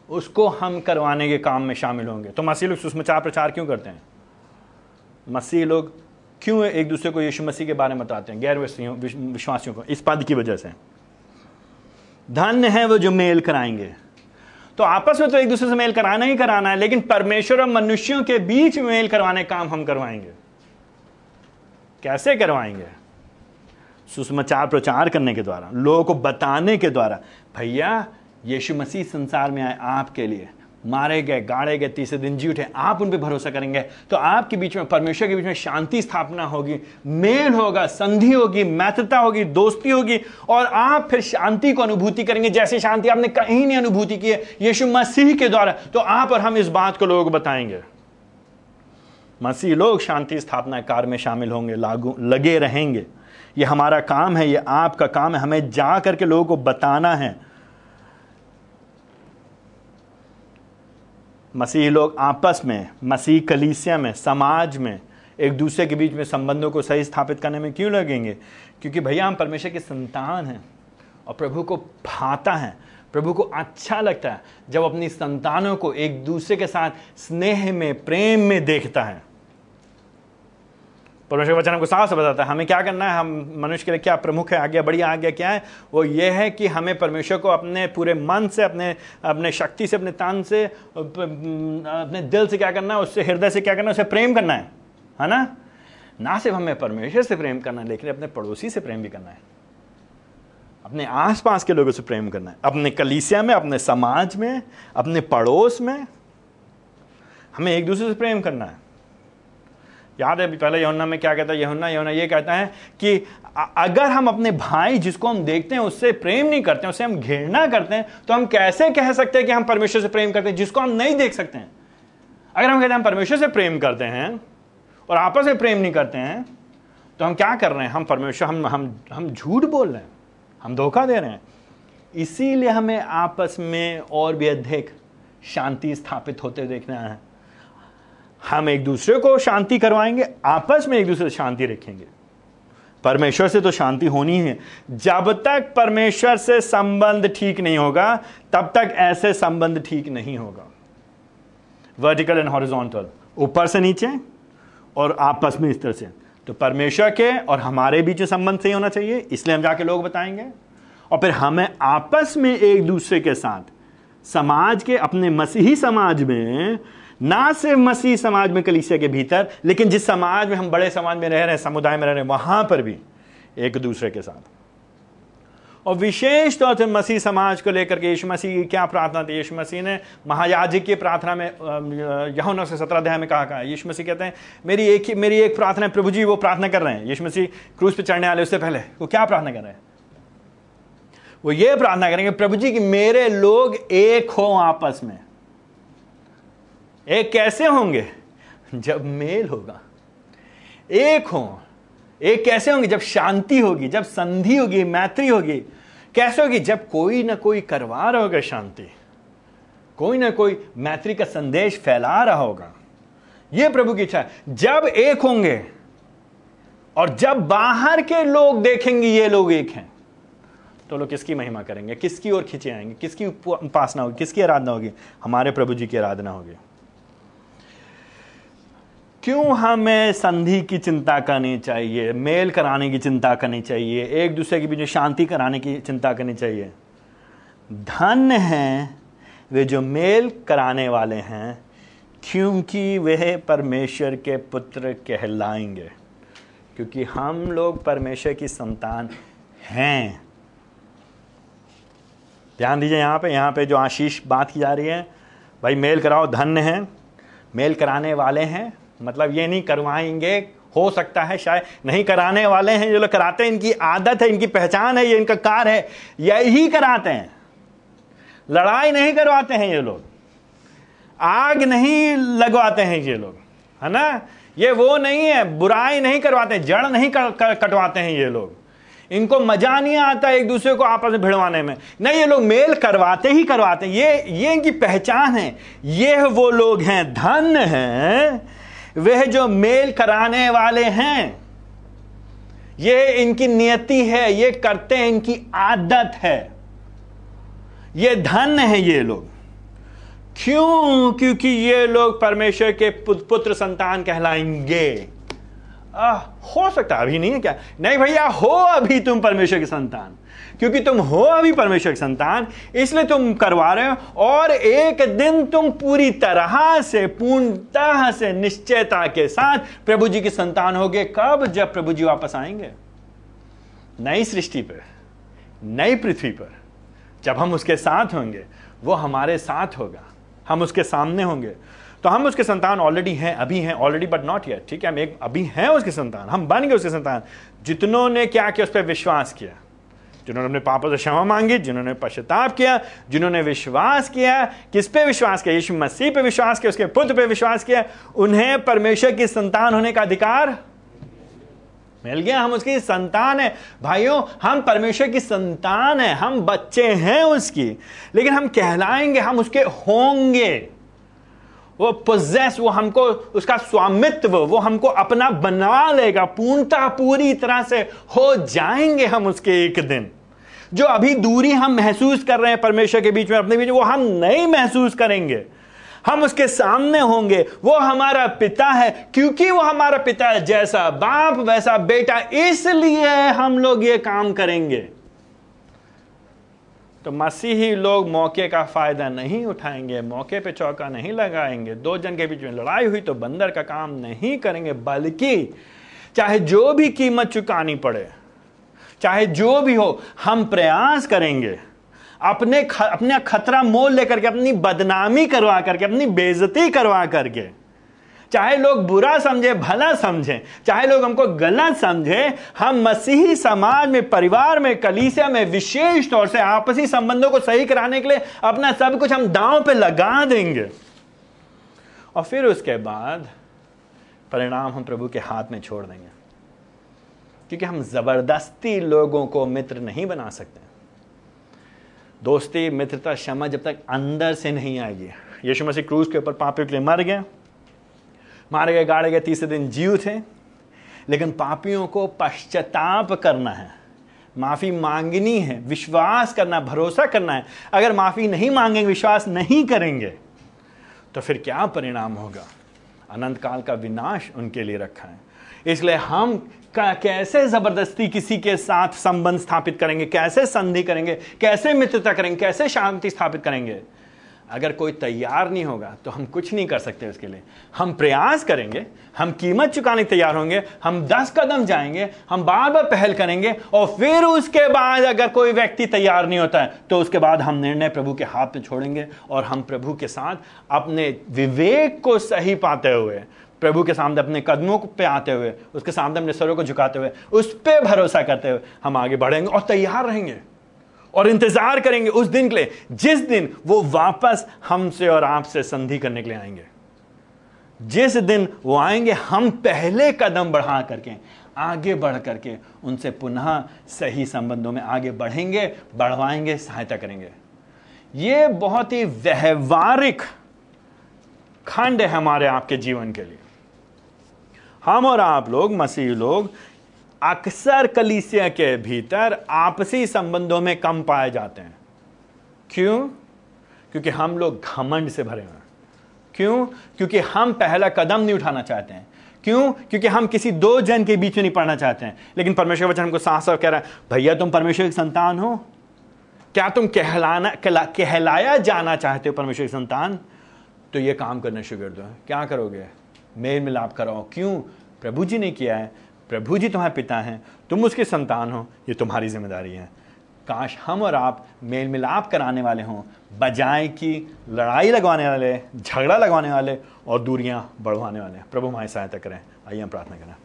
Speaker 1: उसको हम करवाने के काम में शामिल होंगे। तो मसीह लोग सुषमाचार प्रचार क्यों करते हैं? मसीह लोग क्यों एक दूसरे को यीशु मसीह के बारे में बताते हैं? गैर विश्वासियों को, इस पद की वजह से। धन्य है वो जो मेल कराएँगे। तो आपस में तो एक दूसरे से मेल कराना ही कराना है, लेकिन परमेश्वर और मनुष्यों के बीच मेल करवाने काम हम करवाएँगे। कैसे करवाएँगे? सुसमाचार प्रचार करने के द्वारा, लोगों को बताने के द्वारा, भैया, यीशु मसीह संसार में आए आपके लिए, मारे गए, गाड़े गए, तीसरे दिन जी उठे, आप उन पर भरोसा करेंगे तो आपके बीच में, परमेश्वर के बीच में शांति स्थापना होगी, मेल होगा, संधि होगी, मैत्रता होगी, दोस्ती होगी, और आप फिर शांति को अनुभूति करेंगे, जैसे शांति आपने कहीं नहीं अनुभूति की है, यीशु मसीह के द्वारा तो आप और हम इस बात को लोगों को बताएँगे। मसीह लोग शांति स्थापना कार्य में शामिल होंगे, लागू, लगे रहेंगे। ये हमारा काम है, ये आपका काम है। हमें जा करके लोगों को बताना है। मसीह लोग आपस में, मसीह कलीसिया में, समाज में, एक दूसरे के बीच में संबंधों को सही स्थापित करने में क्यों लगेंगे? क्योंकि भैया, हम परमेश्वर के संतान हैं और प्रभु को भाता है। प्रभु को अच्छा लगता है जब अपनी संतानों को एक दूसरे के साथ स्नेह में, प्रेम में देखता है। परमेश्वर वचन हमको साफ़ से बताता है, हमें क्या करना है, हम मनुष्य के लिए क्या प्रमुख है आज्ञा बड़ी आज्ञा क्या है, वो ये है कि हमें परमेश्वर को अपने पूरे मन से, अपने अपने शक्ति से, अपने तन से अपने दिल से क्या करना है, उससे, हृदय से क्या करना है, उसे प्रेम करना है है ना? ना सिर्फ़ हमें परमेश्वर से प्रेम करना है, लेकिन अपने पड़ोसी से प्रेम भी करना है। अपने आसपास के लोगों से प्रेम करना है, अपने कलीसिया में, अपने समाज में, अपने पड़ोस में, हमें एक दूसरे से प्रेम करना है। याद है, पहले यमुना में क्या कहता है? यमुना यमुना ये कहता है कि अगर हम अपने भाई जिसको हम देखते हैं, उससे प्रेम नहीं करते उससे हम घृणा करते हैं तो हम कैसे कह सकते हैं कि हम परमेश्वर से प्रेम करते हैं, जिसको हम नहीं देख सकते हैं? अगर हम कहते हैं हम परमेश्वर से प्रेम करते हैं और आपस में प्रेम नहीं करते हैं तो हम क्या कर रहे हैं? हम परमेश्वर, हम हम हम झूठ बोल रहे हैं, हम धोखा दे रहे हैं। इसीलिए हमें आपस में और भी अधिक शांति स्थापित होते देखना है। हम एक दूसरे को शांति करवाएँगे, आपस में एक दूसरे से शांति रखेंगे। परमेश्वर से तो शांति होनी है। जब तक परमेश्वर से संबंध ठीक नहीं होगा, तब तक ऐसे संबंध ठीक नहीं होगा। वर्टिकल एंड हॉरिजॉन्टल ऊपर से नीचे और आपस में इस तरह से। तो परमेश्वर के और हमारे बीच संबंध सही होना चाहिए, इसलिए हम जाके लोग बताएँगे। और फिर हमें आपस में एक दूसरे के साथ, समाज के अपने मसीही समाज में ना सिर्फ़ मसीह समाज में कलीसिया के भीतर, लेकिन जिस समाज में हम बड़े समाज में रह रहे हैं, समुदाय में रह रहे हैं, वहाँ पर भी एक दूसरे के साथ। और विशेष तौर से मसीह समाज को लेकर के यीशु मसीह की क्या प्रार्थना थी? यीशु मसीह ने महायाजिक की प्रार्थना में यहुना से सत्रह अध्याय में कहा कहा, यीशु मसीह कहते हैं, मेरी एक ही, मेरी एक प्रार्थना है, प्रभु जी, वो प्रार्थना कर रहे हैं। यीशु मसीह क्रूज पे चढ़ने वाले उससे पहले, वो क्या प्रार्थना कर रहे हैं? वो ये प्रार्थना करेंगे, प्रभु जी, कि मेरे लोग एक हो आपस में। एक कैसे होंगे? जब मेल होगा। एक हो एक कैसे होंगे? जब शांति होगी, जब संधि होगी, मैत्री होगी, कैसे होगी? जब कोई ना कोई करवा रहा होगा शांति, कोई ना कोई मैत्री का संदेश फैला रहा होगा। यह प्रभु की इच्छा है। जब एक होंगे, और जब बाहर के लोग देखेंगे ये लोग एक हैं तो लोग किसकी महिमा करेंगे? किसकी ओर खींचे आएँगे? किसकी उपासना होगी? किसकी आराधना होगी? हमारे प्रभु जी की आराधना होगी। क्यों हमें संधि की चिंता करनी चाहिए, मेल कराने की चिंता करनी चाहिए, एक दूसरे के बीच शांति कराने की चिंता करनी चाहिए? धन हैं, वे जो मेल कराने वाले हैं, क्योंकि वह परमेश्वर के पुत्र कहलाएँगे। क्योंकि हम लोग परमेश्वर की संतान हैं। ध्यान दीजिए यहाँ पे यहाँ पे जो आशीष बात की जा रही है, भाई मेल कराओ धन्य है, मेल कराने वाले हैं मतलब ये नहीं करवाएँगे हो सकता है शायद नहीं कराने वाले हैं जो लोग कराते हैं इनकी आदत है इनकी पहचान है ये इनका कार है यही कराते हैं। लड़ाई नहीं करवाते हैं ये लोग। आग नहीं लगवाते हैं ये लोग है ना? ये वो नहीं है बुराई नहीं करवाते जड़ नहीं कर, कर, कटवाते हैं ये लोग। इनको मज़ा नहीं आता एक दूसरे को आपस में भिड़वाने में। नहीं ये लोग मेल करवाते ही करवाते हैं। ये ये इनकी पहचान है। ये वो लोग हैं धन हैं वह जो मेल कराने वाले हैं ये इनकी नियति है ये करते हैं इनकी आदत है। ये धन है ये लोग। क्यों? क्योंकि ये लोग परमेश्वर के पुत्र संतान कहलाएँगे। आ, हो सकता अभी नहीं है क्या? नहीं भैया हो अभी तुम परमेश्वर की संतान। क्योंकि तुम हो अभी परमेश्वर की संतान, इसलिए तुम करवा रहे हो, और एक दिन तुम पूरी तरह से, पूर्णतः से, निश्चयता के साथ प्रभु जी की संतान होगे। कब? जब प्रभु जी वापस आएँगे। नई सृष्टि पर, नई पृथ्वी पर, जब हम उसके साथ होंगे, वो हमारे साथ होगा। हम उसके सामने होंगे। तो हम उसके संतान ऑलरेडी हैं, अभी हैं ऑलरेडी बट नॉट येट ठीक है? हम एक, अभी हैं उसके संतान, हम बन गए उसके संतान। जितनों ने क्या किया, उस पर विश्वास किया। जिन्होंने अपने पापों से क्षमा मांगी, जिन्होंने पश्चाताप किया, जिन्होंने विश्वास किया, किस पे विश्वास किया? यीशु मसीह पे विश्वास किया, उसके पुत्र पे विश्वास किया। उन्हें परमेश्वर की संतान होने का अधिकार मिल गया। हम उसकी संतान है। भाइयों, हम परमेश्वर की संतान है। हम बच्चे हैं उसकी। लेकिन हम कहलाएँगे, हम उसके होंगे। वो पोजेस वो हमको उसका स्वामित्व, वो हमको अपना बना लेगा। पूर्णता पूरी तरह से हो जाएँगे हम उसके एक दिन। जो अभी दूरी हम महसूस कर रहे हैं परमेश्वर के बीच में अपने बीच में, वो हम नहीं महसूस करेंगे। हम उसके सामने होंगे। वो हमारा पिता है, क्योंकि वो हमारा पिता है। जैसा बाप, वैसा बेटा, इसलिए हम लोग ये काम करेंगे। तो मसीही लोग मौके का फ़ायदा नहीं उठाएँगे मौके पे चौका नहीं लगाएँगे। दो जन के बीच में लड़ाई हुई तो बंदर का काम नहीं करेंगे बल्कि चाहे जो भी कीमत चुकानी पड़े चाहे जो भी हो हम प्रयास करेंगे। अपने ख, अपने खतरा मोल लेकर के अपनी बदनामी करवा करके अपनी बेजती करवा करके। चाहे लोग बुरा समझे, भला समझे, चाहे लोग हमको गलत समझे, हम मसीही समाज में, परिवार में, कलीसिया में, विशेष तौर से आपसी संबंधों को सही कराने के लिए अपना सब कुछ हम दांव पे लगा देंगे। और फिर उसके बाद परिणाम हम प्रभु के हाथ में छोड़ देंगे। क्योंकि हम ज़बरदस्ती लोगों को मित्र नहीं बना सकते। दोस्ती, मित्रता, क्षमा जब तक अंदर से नहीं आएगी। यीशु मसीह क्रूज के ऊपर पापियों के लिए मर गए मारे गए, गाड़े गए, तीसरे दिन जीव थे। लेकिन पापियों को पश्चाताप करना है। माफ़ी मांगनी है, विश्वास करना है, भरोसा करना है। अगर माफ़ी नहीं मांगेंगे, विश्वास नहीं करेंगे तो फिर क्या परिणाम होगा? अनंत काल का विनाश उनके लिए रखा है। इसलिए हम कैसे ज़बरदस्ती किसी के साथ संबंध स्थापित करेंगे? कैसे संधि करेंगे? कैसे मित्रता करेंगे? कैसे शांति स्थापित करेंगे? अगर कोई तैयार नहीं होगा तो हम कुछ नहीं कर सकते उसके लिए। हम प्रयास करेंगे, हम कीमत चुकाने तैयार होंगे, हम दस कदम जाएँगे, हम बार बार पहल करेंगे, और फिर उसके बाद अगर कोई व्यक्ति तैयार नहीं होता है तो उसके बाद हम निर्णय प्रभु के हाथ में छोड़ेंगे, और हम प्रभु के साथ अपने विवेक को सही पाते हुए, प्रभु के सामने अपने कदमों पे आते हुए, उसके सामने अपने सरों को झुकाते हुए, उस पर भरोसा करते हुए हम आगे बढ़ेंगे और तैयार रहेंगे। और इंतज़ार करेंगे उस दिन के लिए, जिस दिन वो वापस हमसे और आपसे संधि करने के लिए आएँगे। जिस दिन वो आएँगे, हम पहले कदम बढ़ा करके, आगे बढ़ करके उनसे पुनः सही संबंधों में आगे बढ़ेंगे, बढ़वाएँगे, सहायता करेंगे। ये बहुत ही व्यवहारिक खंड है हमारे आपके जीवन के लिए। हम और आप लोग, मसीह लोग अक्सर कलीसिया के भीतर आपसी संबंधों में कम पाए जाते हैं। क्यों? क्योंकि हम लोग घमंड से भरे हुए हैं। क्यों? क्योंकि हम पहला कदम नहीं उठाना चाहते हैं। क्यों? क्योंकि हम किसी दो जन के बीच में नहीं पढ़ना चाहते हैं। लेकिन परमेश्वर वचन हमको साफ़ साफ़ कह रहा है भैया तुम परमेश्वर की संतान हो। क्या तुम कहलाना कहला, कहलाया जाना चाहते हो परमेश्वर की संतान? तो ये काम करना शुरू कर दो। क्या करोगे? मेल मिलाप कराओ। क्यों? प्रभु जी ने किया है। प्रभु जी तुम्हारे पिता हैं, तुम उसके संतान हो, ये तुम्हारी ज़िम्मेदारी है। काश हम और आप मेल मिलाप कराने वाले हों, बजाय कि लड़ाई लगवाने वाले, झगड़ा लगवाने वाले और दूरियाँ बढ़वाने वाले। प्रभु हमारी सहायता करें। आइए हम प्रार्थना करें।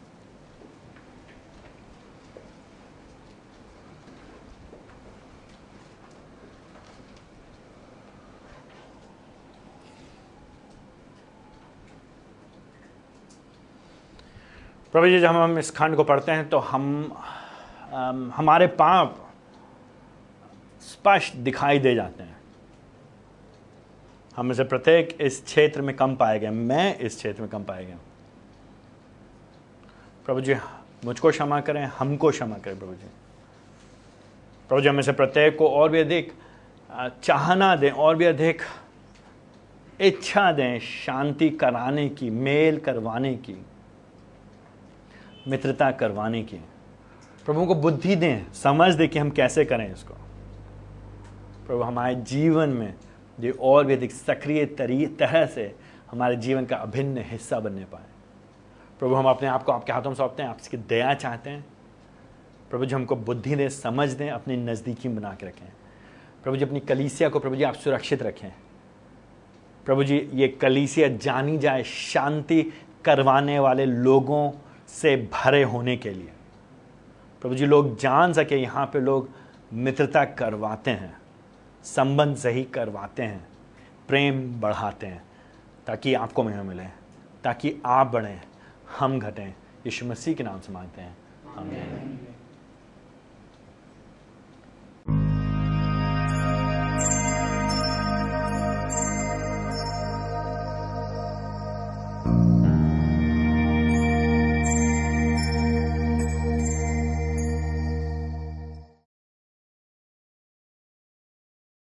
Speaker 1: प्रभु जी, जब हम इस खंड को पढ़ते हैं तो हम हमारे पाप स्पष्ट दिखाई दे जाते हैं। हम से प्रत्येक इस क्षेत्र में कम पाए गए मैं इस क्षेत्र में कम पाए गए प्रभु जी, मुझको क्षमा करें, हमको क्षमा करें, प्रभु जी। प्रभु जी, हमें से प्रत्येक को और भी अधिक चाहना दें, और भी अधिक इच्छा दें शांति कराने की, मेल करवाने की। मित्रता करवाने की। प्रभु को बुद्धि दें। समझ दें कि हम कैसे करें इसको। प्रभु हमारे जीवन में ये और भी अधिक सक्रिय तरह से हमारे जीवन का अभिन्न हिस्सा बनने पाए। प्रभु हम अपने आप को आपके हाथों में सौंपते हैं आपकी दया चाहते हैं। प्रभु जी हमको बुद्धि दें समझ दें अपनी नज़दीकी बना के रखें। प्रभु जी अपनी कलीसिया को प्रभु जी आप सुरक्षित रखें। प्रभु जी ये कलीसिया जानी जाए शांति करवाने वाले लोगों से भरे होने के लिए। प्रभु जी, लोग जान सके यहाँ पे लोग मित्रता करवाते हैं, संबंध सही करवाते हैं, प्रेम बढ़ाते हैं, ताकि आपको महिमा मिले, ताकि आप बढ़ें, हम घटें। यीशु मसीह के नाम से मांगते हैं। हमें